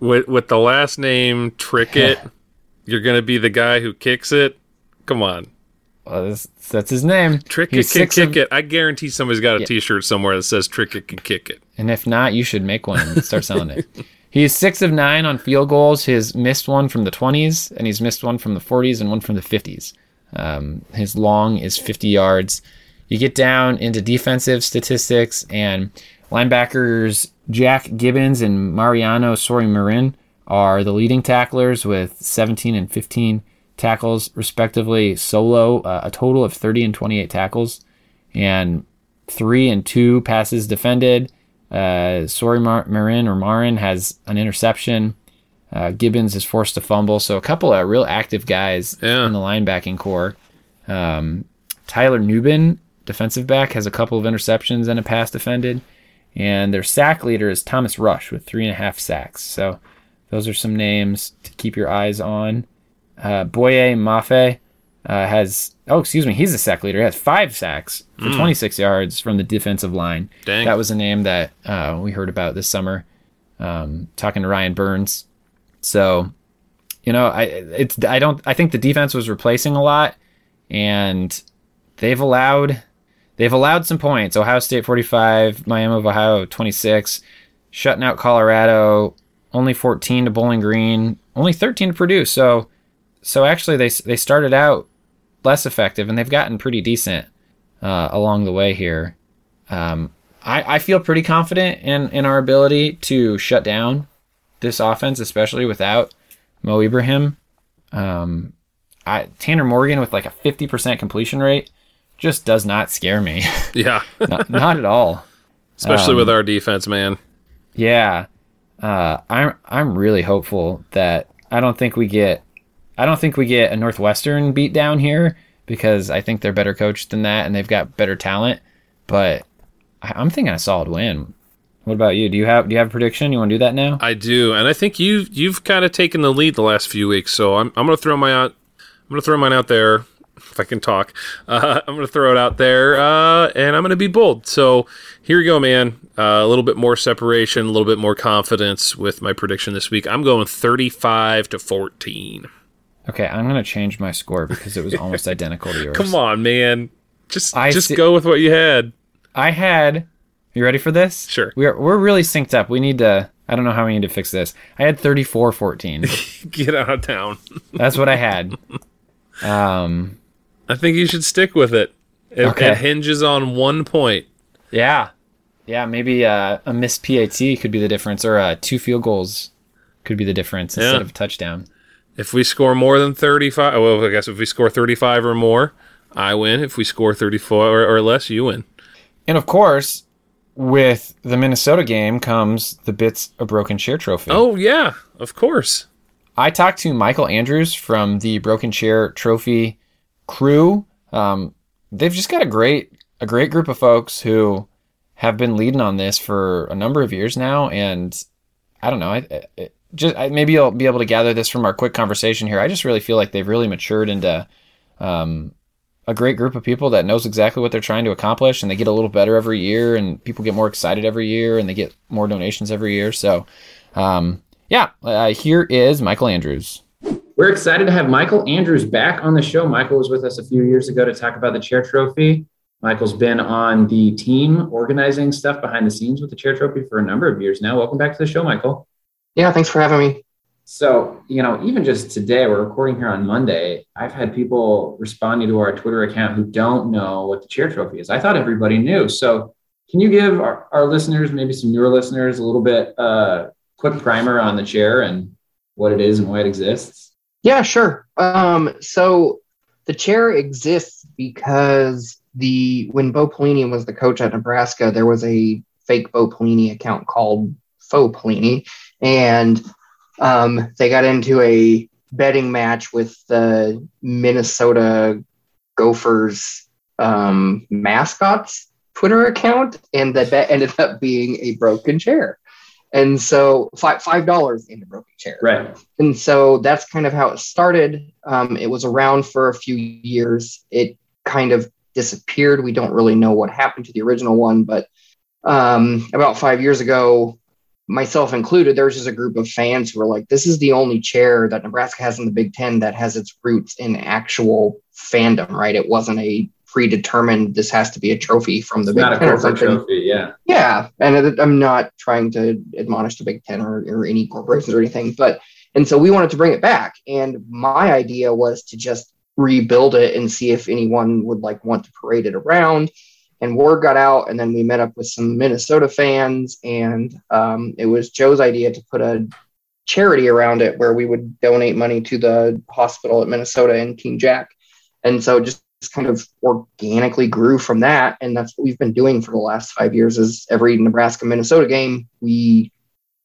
Speaker 1: with with the last name Trickett, you're gonna be the guy who kicks it. Come on,
Speaker 2: well, that's, that's his name.
Speaker 1: Trickett can kick
Speaker 2: of-
Speaker 1: it. I guarantee somebody's got a T-shirt somewhere that says Trickett can kick it.
Speaker 2: And if not, you should make one and start selling it. He's six of nine on field goals. He's missed one from the 20s, and he's missed one from the 40s and one from the 50s. Um, his long is 50 yards. You get down into defensive statistics, and linebackers Jack Gibbens and Mariano Sori Marin are the leading tacklers with 17 and 15 tackles, respectively. Solo, uh, a total of 30 and 28 tackles, and three and two passes defended. Uh, Sori Mar- Marin or Marin has an interception. Uh, Gibbens is forced to fumble. So a couple of real active guys
Speaker 1: Yeah.
Speaker 2: in the linebacking core. Um, Tyler Nubin, defensive back, has a couple of interceptions and a pass defended. And their sack leader is Thomas Rush with three and a half sacks. So those are some names to keep your eyes on. Uh, Boye Mafe uh, has, oh, excuse me, he's the sack leader. He has five sacks for 26 yards from the defensive line.
Speaker 1: Dang.
Speaker 2: That was a name that uh, we heard about this summer, um, talking to Ryan Burns. So, you know, I it's I don't I think the defense was replacing a lot, and they've allowed they've allowed some points. Ohio State 45, Miami of Ohio 26, shutting out Colorado, only 14 to Bowling Green, only 13 to Purdue. So, so actually they they started out less effective, and they've gotten pretty decent uh, along the way here. Um, I, I feel pretty confident in, in our ability to shut down this offense, especially without Mo Ibrahim. Um, I, Tanner Morgan with like a 50% completion rate just does not scare me.
Speaker 1: Yeah.
Speaker 2: not, not at all.
Speaker 1: Especially
Speaker 2: Um,
Speaker 1: with our defense, man.
Speaker 2: Yeah. Uh, I'm I'm really hopeful that I don't think we get I don't think we get a Northwestern beat down here because I think they're better coached than that and they've got better talent. But I, I'm thinking a solid win. What about you? Do you have do you have a prediction? You want to do that now?
Speaker 1: I do, and I think you you've kind of taken the lead the last few weeks. So I'm I'm gonna throw my out. I'm gonna throw mine out there if I can talk. Uh, I'm gonna throw it out there, uh, and I'm gonna be bold. So here you go, man. Uh, a little bit more separation, a little bit more confidence with my prediction this week. I'm going 35 to 14.
Speaker 2: Okay, I'm gonna change my score because it was almost identical to yours.
Speaker 1: Come on, man. Just
Speaker 2: I
Speaker 1: just
Speaker 2: see-
Speaker 1: go with what you had.
Speaker 2: I had. You ready for this?
Speaker 1: Sure.
Speaker 2: We're we're really synced up. We need to. I don't know how we need to fix this. I had 34-14.
Speaker 1: Get out of town.
Speaker 2: That's what I had. Um.
Speaker 1: I think you should stick with it. It,
Speaker 2: Okay.
Speaker 1: it hinges on one point.
Speaker 2: Yeah. Yeah, maybe uh, a missed PAT could be the difference, or uh, two field goals could be the difference instead
Speaker 1: Yeah.
Speaker 2: of a touchdown.
Speaker 1: If we score more than 35, well, I guess if we score 35 or more, I win. If we score 34 or, or less, you win.
Speaker 2: And of course, with the Minnesota game comes the Bits a Broken Chair trophy.
Speaker 1: Oh, yeah, of course.
Speaker 2: I talked to Michael Andrews from the Broken Chair Trophy crew. Um, they've just got a great a great group of folks who have been leading on this for a number of years now, and I don't know. I, I just I, maybe you'll be able to gather this from our quick conversation here. I just really feel like they've really matured into um, a great group of people that knows exactly what they're trying to accomplish, and they get a little better every year, and people get more excited every year, and they get more donations every year. So, um, yeah, uh, here is Michael Andrews.
Speaker 5: We're excited to have Michael Andrews back on the show. Michael was with us a few years ago to talk about the chair trophy. Michael's been on the team organizing stuff behind the scenes with the chair trophy for a number of years now. Welcome back to the show, Michael.
Speaker 6: Yeah, thanks for having me.
Speaker 5: So, you know, even just today, we're recording here on Monday. I've had people responding to our Twitter account who don't know what the chair trophy is. I thought everybody knew. So, can you give our, our listeners, maybe some newer listeners, a little bit uh, quick primer on the chair and what it is and why it exists?
Speaker 6: Yeah, sure. Um, so the chair exists because the when Bo Pelini was the coach at Nebraska, there was a fake Bo Pelini account called Faux Pelini, and um, they got into a betting match with the Minnesota Gophers um, mascots Twitter account, and the bet ended up being a broken chair. And so five five dollars in the broken chair.
Speaker 5: Right.
Speaker 6: And so that's kind of how it started. Um, it was around for a few years. It kind of disappeared. We don't really know what happened to the original one, but um, about five years ago, myself included, there was just a group of fans who were like, "This is the only chair that Nebraska has in the Big Ten that has its roots in actual fandom." Right? It wasn't a predetermined. This has to be a trophy from the
Speaker 5: It's
Speaker 6: Big
Speaker 5: not a
Speaker 6: Ten or something.
Speaker 5: trophy. Yeah.
Speaker 6: Yeah, and I'm not trying to admonish the Big Ten or, or any corporations or anything, but and so we wanted to bring it back. And my idea was to just rebuild it and see if anyone would like want to parade it around. And word got out, and then we met up with some Minnesota fans, and um, it was Joe's idea to put a charity around it where we would donate money to the hospital at Minnesota and Team Jack. And so just kind of organically grew from that. And that's what we've been doing for the last five years is every Nebraska Minnesota game, we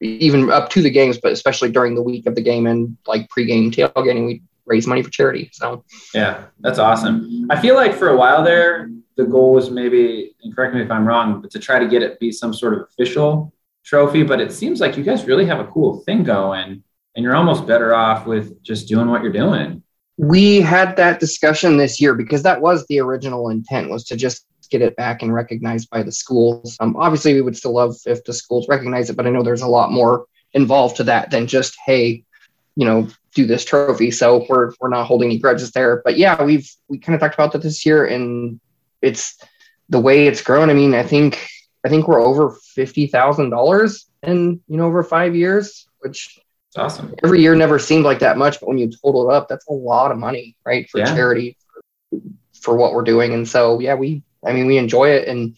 Speaker 6: even up to the games, but especially during the week of the game and like pregame tailgating, we raise money for charity. So
Speaker 5: Yeah, that's awesome. I feel like for a while there, the goal was maybe, and correct me if I'm wrong, but to try to get it be some sort of official trophy. But it seems like you guys really have a cool thing going, and you're almost better off with just doing what you're doing.
Speaker 6: We had that discussion this year because that was the original intent was to just get it back and recognized by the schools. Um, obviously, we would still love if the schools recognize it, but I know there's a lot more involved to that than just hey, you know, do this trophy. So we're we're not holding any grudges there. But yeah, we've we kind of talked about that this year, and it's the way it's grown. I mean, I think I think we're over fifty thousand dollars in you know over five years, which
Speaker 5: awesome.
Speaker 6: every year never seemed like that much, but when you total it up, that's a lot of money, right, for
Speaker 5: Yeah.
Speaker 6: charity for, for what we're doing. And so, yeah, we, I mean, we enjoy it, and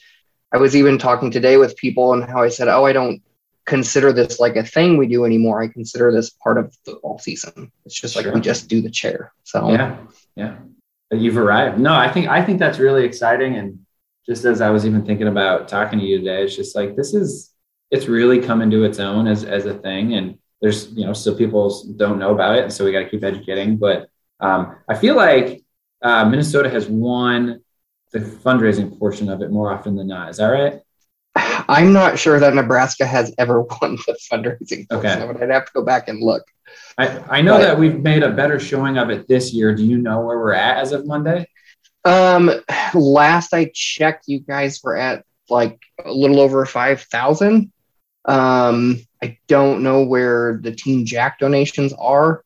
Speaker 6: I was even talking today with people and how I said, oh, I don't consider this like a thing we do anymore. I consider this part of the football season. It's just like we just do the chair. So
Speaker 2: Yeah, yeah. You've arrived. No, I think I think that's really exciting. And just as I was even thinking about talking to you today, it's just like this is it's really coming to its own as as a thing. And there's you know still people don't know about it, and so we got to keep educating. But um, I feel like uh, Minnesota has won the fundraising portion of it more often than not. Is that right?
Speaker 6: I'm not sure that Nebraska has ever won the fundraising.
Speaker 2: Okay.
Speaker 6: portion. I'd have to go back and look.
Speaker 2: I, I know
Speaker 6: Right.
Speaker 2: that we've made a better showing of it this year. Do you know where we're at as of Monday?
Speaker 6: Um, last I checked, you guys were at like a little over five thousand. Um, I don't know where the Team Jack donations are.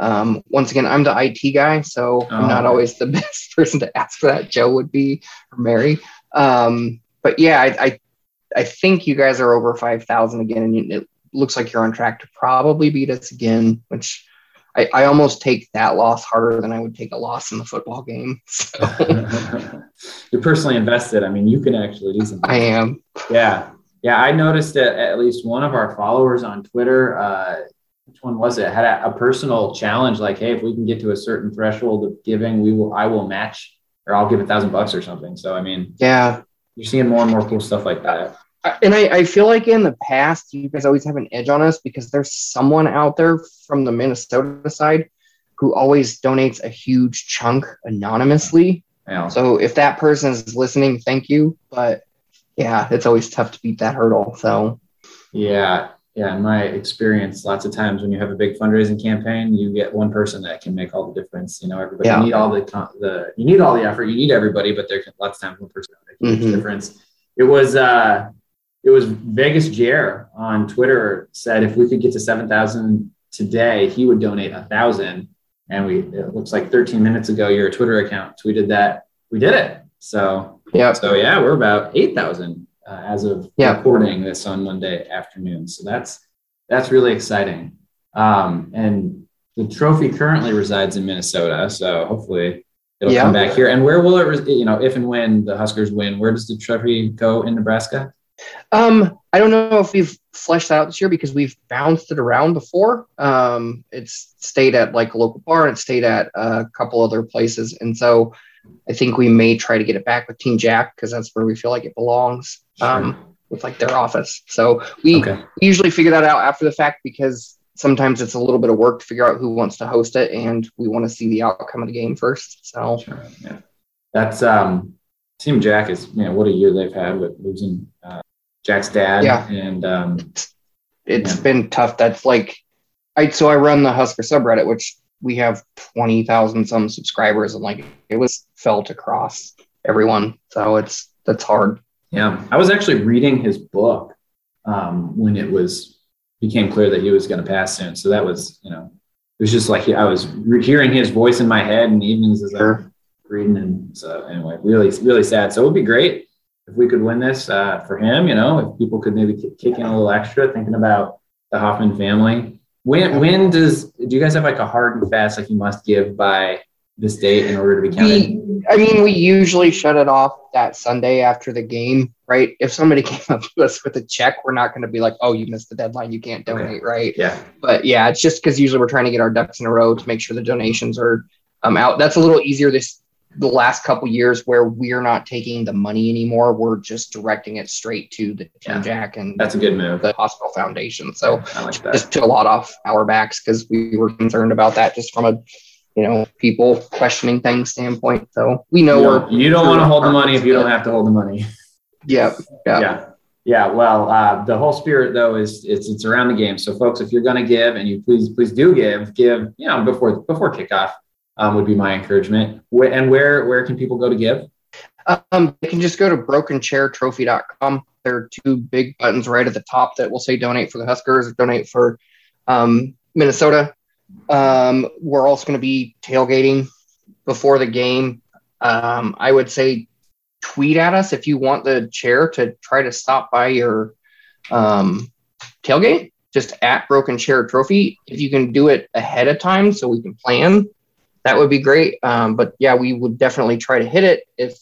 Speaker 6: Um, once again, I'm the IT guy, so I'm not
Speaker 2: Oh.
Speaker 6: always the best person to ask for that. Joe would be or Mary. Um, but yeah, I, I I think you guys are over five thousand again, and it looks like you're on track to probably beat us again, which. I, I almost take that loss harder than I would take a loss in the football game. So
Speaker 2: You're personally invested. I mean, you can actually do something.
Speaker 6: I am.
Speaker 2: Yeah. Yeah. I noticed that at least one of our followers on Twitter, uh, which one was it, had a, a personal challenge like, hey, if we can get to a certain threshold of giving, we will, I will match or I'll give a thousand bucks or something. So, I mean,
Speaker 6: Yeah.
Speaker 2: you're seeing more and more cool stuff like that.
Speaker 6: And I, I feel like in the past, you guys always have an edge on us because there's someone out there from the Minnesota side who always donates a huge chunk anonymously.
Speaker 2: Know,
Speaker 6: So if that person is listening, thank you. But yeah, it's always tough to beat that hurdle. So
Speaker 2: yeah. Yeah. In my experience, lots of times when you have a big fundraising campaign, you get one person that can make all the difference. You know, everybody,
Speaker 6: Yeah.
Speaker 2: you need all the, the, you need all the effort, you need everybody, but there can lots of times one person can make a huge
Speaker 6: Mhm.
Speaker 2: difference. It was, uh, it was Vegas Jer on Twitter said if we could get to 7,000 today, he would donate a thousand. And we, it looks like 13 minutes ago, your Twitter account tweeted that we did it. So,
Speaker 6: yeah,
Speaker 2: so yeah, we're about 8,000 uh, as of
Speaker 6: Yeah.
Speaker 2: recording this on Monday afternoon. So that's, that's really exciting. Um, and the trophy currently resides in Minnesota. So hopefully it'll
Speaker 6: Yeah.
Speaker 2: come back here. And where will it, res- you know, if and when the Huskers win, where does the trophy go in Nebraska?
Speaker 6: Um, I don't know if we've fleshed that out this year because we've bounced it around before. Um, it's stayed at like a local bar and it stayed at a couple other places. And so I think we may try to get it back with Team Jack because that's where we feel like it belongs. Um, with like their office. So we
Speaker 2: Okay.
Speaker 6: we usually figure that out after the fact because sometimes it's a little bit of work to figure out who wants to host it and we want to see the outcome of the game first. So
Speaker 2: Sure. Yeah. That's um Team Jack is you know what a year they've had with losing uh, Jack's dad
Speaker 6: Yeah.
Speaker 2: and um
Speaker 6: it's
Speaker 2: Yeah.
Speaker 6: been tough. That's like, I so I run the Husker subreddit, which we have twenty thousand some subscribers, and like it was felt across everyone. So it's that's hard.
Speaker 2: yeah. I was actually reading his book um when it was became clear that he was going to pass soon. So that was you know it was just like I was re- hearing his voice in my head in the evenings as I was reading and so anyway really really sad. So it would be great if we could win this uh, for him you know if people could maybe kick kick in a little extra thinking about the Hoffman family. When when does do you guys have like a hard and fast like you must give by this date in order to be counted
Speaker 6: We, I mean, we usually shut it off that Sunday after the game, right? If somebody came up to us with a check, we're not going to be like, "Oh, you missed the deadline, you can't
Speaker 2: Okay.
Speaker 6: donate," right?
Speaker 2: yeah
Speaker 6: But yeah, it's just because usually we're trying to get our ducks in a row to make sure the donations are um, out. That's a little easier this the last couple years where we're not taking the money anymore. We're just directing it straight to the
Speaker 2: Yeah.
Speaker 6: Jack and
Speaker 2: that's a good move
Speaker 6: the hospital foundation. So
Speaker 2: like
Speaker 6: just took a lot off our backs because we were concerned about that just from a you know people questioning things standpoint. So we know
Speaker 2: you
Speaker 6: we're
Speaker 2: don't, you don't want to hold the money if you don't have to hold the money.
Speaker 6: yeah yeah
Speaker 2: Yeah. Yeah. Well, uh, the whole spirit though is it's it's around the game. So folks, if you're going to give and you please please do give, give you know before before kickoff um, would be my encouragement. Wh- And where where can people go to give?
Speaker 6: Um, you can just go to brokenchairtrophy.com. There are two big buttons right at the top that will say donate for the Huskers or donate for um, Minnesota. Um, we're also going to be tailgating before the game. Um, I would say tweet at us if you want the chair to try to stop by your um, tailgate, just at Broken Chair Trophy. If you can do it ahead of time so we can plan, that would be great. Um, but yeah, we would definitely try to hit it. If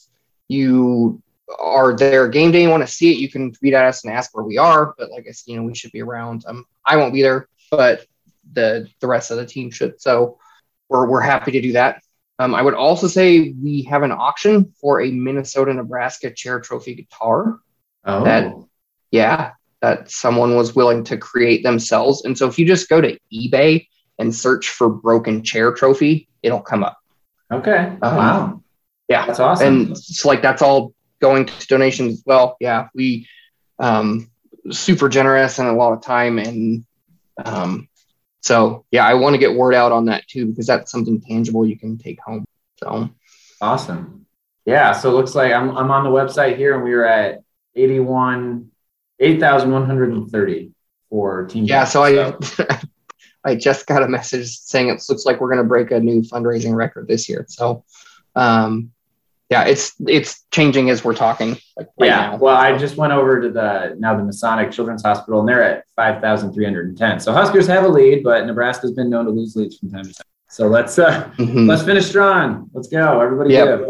Speaker 6: you are there game day and want to see it, you can tweet at us and ask where we are. But like I said, you know, we should be around. Um, I won't be there, but the the rest of the team should. So we're we're happy to do that. Um, I would also say we have an auction for a Minnesota Nebraska chair trophy guitar.
Speaker 5: Oh,
Speaker 6: That yeah, that someone was willing to create themselves. And so if you just go to eBay and search for broken chair trophy, it'll come up.
Speaker 5: okay.
Speaker 6: Um,
Speaker 5: wow.
Speaker 6: Yeah.
Speaker 5: That's awesome.
Speaker 6: And it's like that's all going to donations as well. Yeah. We um super generous and a lot of time and um so yeah, I want to get word out on that too because that's something tangible you can take home. So
Speaker 5: Awesome. Yeah. So it looks like I'm, I'm on the website here and we were at 81, 8,130 for team.
Speaker 6: yeah, so I I just got a message saying it looks like we're going to break a new fundraising record this year. So, um, yeah, it's it's changing as we're talking. Like right
Speaker 5: yeah.
Speaker 6: now.
Speaker 5: Well, I just went over to the now the Masonic Children's Hospital and they're at 5,310. So Huskers have a lead, but Nebraska's been known to lose leads from time to time. So let's uh,
Speaker 6: Mhm.
Speaker 5: let's finish strong. Let's go. Everybody
Speaker 6: Yep.
Speaker 5: give.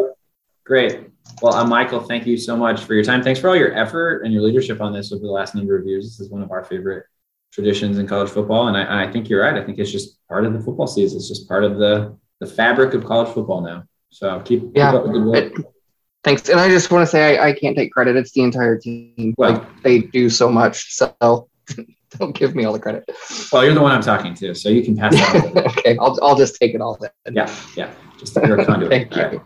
Speaker 5: Great. Well, uh, Michael, thank you so much for your time. Thanks for all your effort and your leadership on this over the last number of years. This is one of our favorite traditions in college football, and I, I think you're right. I think it's just part of the football season. It's just part of the the fabric of college football now. So keep, keep
Speaker 6: Yeah.
Speaker 5: up the work.
Speaker 6: It- thanks, and I just want to say I, I can't take credit. It's the entire team.
Speaker 5: Well-
Speaker 6: like they do so much. So don't give me all the credit.
Speaker 5: Well, you're the one I'm talking to, so you can pass that on.
Speaker 6: okay, I'll I'll just take it all then.
Speaker 5: yeah, yeah. Just you're a conduit.
Speaker 6: Thank you.
Speaker 5: All right.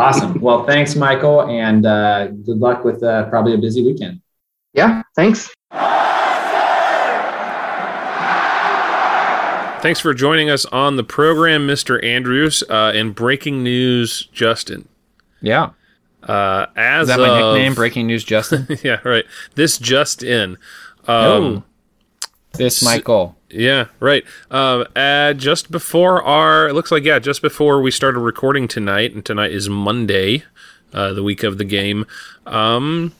Speaker 5: Awesome. Well, thanks, Michael, and uh, good luck with uh, probably a busy weekend.
Speaker 6: Yeah, thanks.
Speaker 1: Thanks for joining us on the program, Mr. Andrews. Uh, in breaking news, Justin.
Speaker 2: Yeah.
Speaker 1: Uh, as
Speaker 2: Is that my
Speaker 1: of-
Speaker 2: nickname? Breaking news, Justin.
Speaker 1: yeah, right. This just in. Um,
Speaker 2: oh, this Michael.
Speaker 1: Yeah, right. Um, uh, just before our, it looks like yeah, just before we started recording tonight, and tonight is Monday, uh, the week of the game. Um,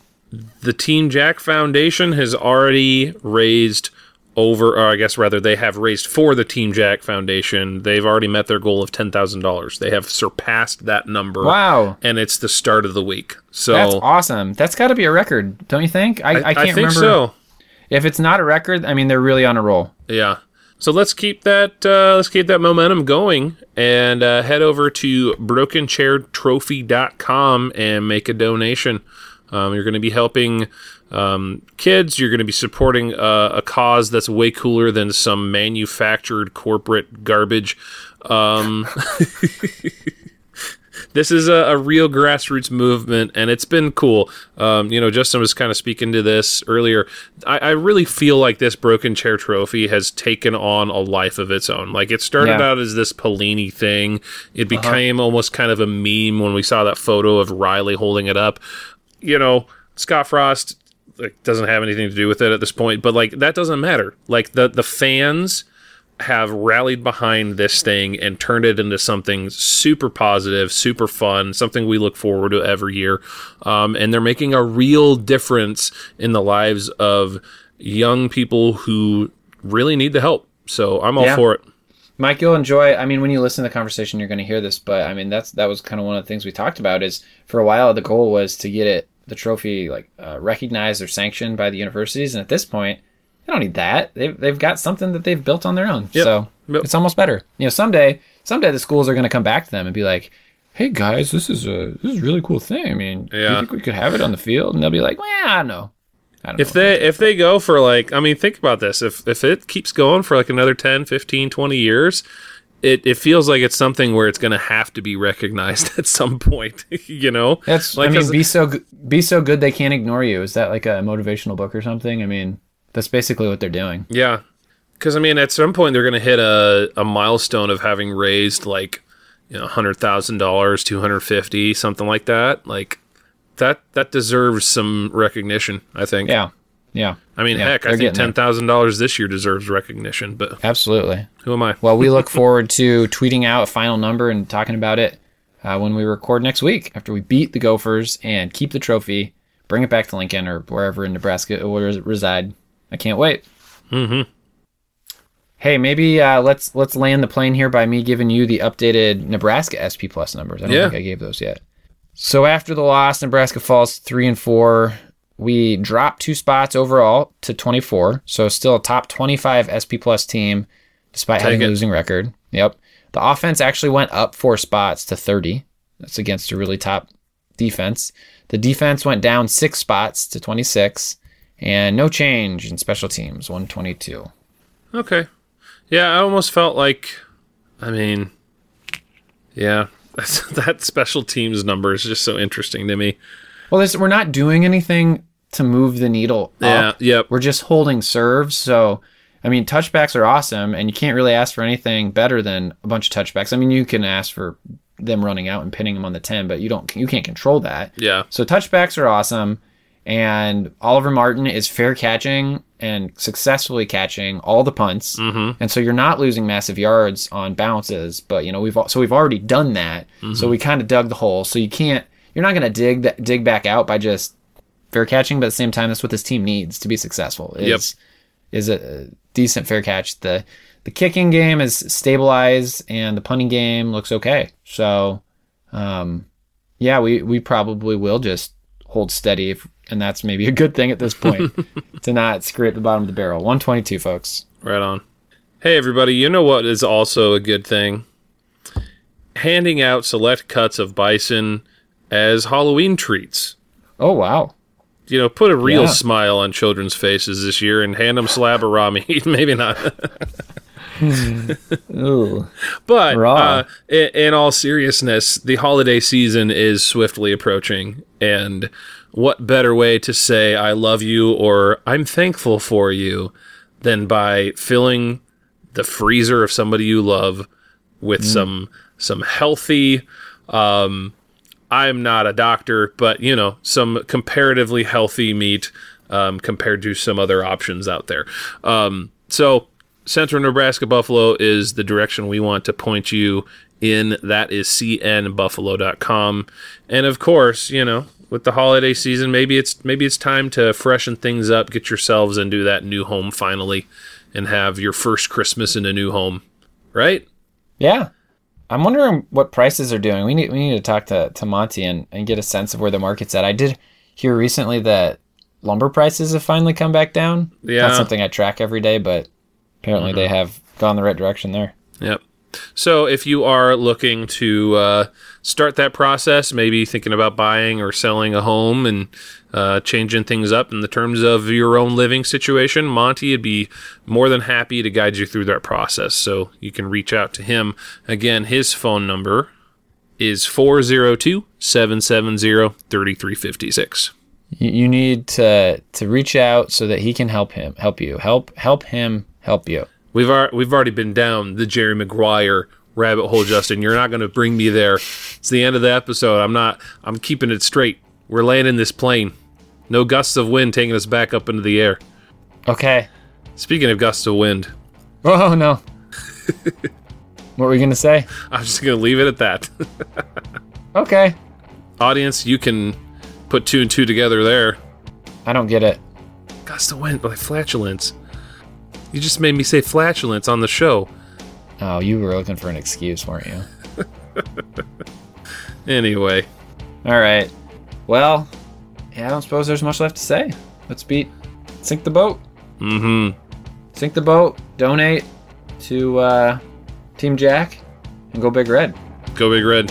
Speaker 1: the Team Jack Foundation has already raised over, or I guess rather, they have raised for the Team Jack Foundation. They've already met their goal of ten thousand dollars. They have surpassed that number.
Speaker 2: Wow.
Speaker 1: And it's the start of the week. So
Speaker 2: That's awesome. That's got to be a record, don't you think? I, I,
Speaker 1: I,
Speaker 2: can't
Speaker 1: think
Speaker 2: remember.
Speaker 1: so.
Speaker 2: If it's not a record, I mean, they're really on a roll.
Speaker 1: Yeah. So let's keep that uh, let's keep that momentum going and uh, head over to brokenchairtrophy.com and make a donation. Um, you're going to be helping um, kids. You're going to be supporting uh, a cause that's way cooler than some manufactured corporate garbage. Um, this is a, a real grassroots movement, and it's been cool. Um, you know, Justin was kind of speaking to this earlier. I, I really feel like this Broken Chair Trophy has taken on a life of its own. Like, it started
Speaker 2: Yeah.
Speaker 1: out as this Pelini thing, it became almost kind of a meme when we saw that photo of Riley holding it up. You know, Scott Frost like, doesn't have anything to do with it at this point, but like, that doesn't matter. Like, the, the fans have rallied behind this thing and turned it into something super positive, super fun, something we look forward to every year. Um, and they're making a real difference in the lives of young people who really need the help. So I'm all
Speaker 2: Yeah.
Speaker 1: for it.
Speaker 2: Mike, you'll enjoy. I mean, when you listen to the conversation, you're going to hear this. But I mean, that's that was kind of one of the things we talked about. Is for a while the goal was to get it the trophy like uh, recognized or sanctioned by the universities, and at this point, they don't need that. They've they've got something that they've built on their own.
Speaker 1: Yep.
Speaker 2: So
Speaker 1: Yep.
Speaker 2: it's almost better. You know, someday someday the schools are going to come back to them and be like, "Hey guys, this is a this is a really cool thing. I mean, do you
Speaker 1: Yeah.
Speaker 2: think we could have it on the field?" And they'll be like, "Well, I don't know." I don't
Speaker 1: If
Speaker 2: know.
Speaker 1: they if they go for like I mean think about this if if it keeps going for like another 10 15 20 years it, it feels like it's something where it's going to have to be recognized at some point you know
Speaker 2: That's
Speaker 1: Like,
Speaker 2: I mean, be so be so good they can't ignore you. Is that like a motivational book or something? I mean, that's basically what they're doing.
Speaker 1: Yeah, because I mean, at some point they're going to hit a, a milestone of having raised like you know hundred thousand dollars, two hundred fifty, something like that. Like that that deserves some recognition. I think.
Speaker 2: Yeah, yeah,
Speaker 1: I mean,
Speaker 2: Yeah,
Speaker 1: heck, I think ten thousand dollars this year deserves recognition. But
Speaker 2: absolutely.
Speaker 1: who am I?
Speaker 2: Well, we look forward to tweeting out a final number and talking about it uh, when we record next week after we beat the Gophers and keep the trophy, bring it back to Lincoln or wherever in Nebraska it will reside. I can't wait.
Speaker 1: Mm-hmm.
Speaker 2: Hey, maybe uh, let's let's land the plane here by me giving you the updated Nebraska SP Plus numbers. I don't
Speaker 1: Yeah.
Speaker 2: think I gave those yet. So after the loss, Nebraska falls three and four. We dropped two spots overall to 24. So still a top 25 SP plus team, despite
Speaker 1: Take
Speaker 2: having
Speaker 1: it.
Speaker 2: a losing record. Yep. The offense actually went up four spots to 30. That's against a really top defense. The defense went down six spots to 26, and no change in special teams, 122.
Speaker 1: Okay. Yeah, I almost felt like, I mean, yeah, that special teams number is just so interesting to me.
Speaker 2: Well, this, we're not doing anything to move the needle
Speaker 1: Yeah,
Speaker 2: up.
Speaker 1: yep.
Speaker 2: We're just holding serves. So, I mean, touchbacks are awesome, and you can't really ask for anything better than a bunch of touchbacks. I mean, you can ask for them running out and pinning them on the 10, but you don't you can't control that.
Speaker 1: Yeah.
Speaker 2: So touchbacks are awesome, and Oliver Martin is fair catching and successfully catching all the punts,
Speaker 1: Mm-hmm.
Speaker 2: and so you're not losing massive yards on bounces. But you know we've so we've already done that, so we kind of dug the hole. So you can't you're not going to dig that dig back out by just fair catching, but at the same time that's what this team needs to be successful. Is, is a, decent fair catch. The the kicking game is stabilized and the punting game looks okay. So um yeah, we we probably will just hold steady if, and that's maybe a good thing at this point to not screw at the bottom of the barrel. 122 folks.
Speaker 1: Right on. Hey, everybody, you know what is also a good thing? Handing out select cuts of bison as Halloween treats.
Speaker 2: Oh wow.
Speaker 1: You know, put a real
Speaker 2: Yeah.
Speaker 1: smile on children's faces this year and hand them slab of raw meat. Maybe not. But uh, in, in all seriousness, the holiday season is swiftly approaching, and what better way to say "I love you" or "I'm thankful for you" than by filling the freezer of somebody you love with some some healthy. Um, I'm not a doctor, but you know, some comparatively healthy meat um, compared to some other options out there. Um, so, Central Nebraska Buffalo is the direction we want to point you in. That is cnbuffalo.com, and of course, you know, with the holiday season, maybe it's maybe it's time to freshen things up, get yourselves into that new home finally, and have your first Christmas in a new home, right?
Speaker 2: Yeah. I'm wondering what prices are doing. We need we need to talk to, to Monty and, and get a sense of where the market's at. I did hear recently that lumber prices have finally come back down.
Speaker 1: Yeah.
Speaker 2: Not something I track every day, but apparently they mm-hmm. have gone the right direction there.
Speaker 1: Yep. So if you are looking to uh, start that process, maybe thinking about buying or selling a home and uh, changing things up in the terms of your own living situation, Monty would be more than happy to guide you through that process. So you can reach out to him. Again, his phone number is 402 770 3356.
Speaker 2: You, need to to reach out so that he can help him help you. Help help him help you.
Speaker 1: We've, ar- we've already been down the Jerry Maguire rabbit hole, Justin. You're not going to bring me there. It's the end of the episode. I'm not. I'm keeping it straight. We're landing this plane. No gusts of wind taking us back up into the air.
Speaker 2: Okay.
Speaker 1: Speaking of gusts of wind,
Speaker 2: Oh no. what were we gonna say?
Speaker 1: I'm just going to leave it at that.
Speaker 2: Okay.
Speaker 1: Audience, you can put two and two together there.
Speaker 2: I don't get it.
Speaker 1: Gust of wind, like flatulence. You just made me say flatulence on the show.
Speaker 2: Oh, you were looking for an excuse, weren't you?
Speaker 1: Anyway,
Speaker 2: All right. Well, yeah, I don't suppose there's much left to say. Let's beat sink the boat.
Speaker 1: mm-hmm.
Speaker 2: Sink the boat. Donate to uh, Team Jack and go Big Red.
Speaker 1: Go Big Red.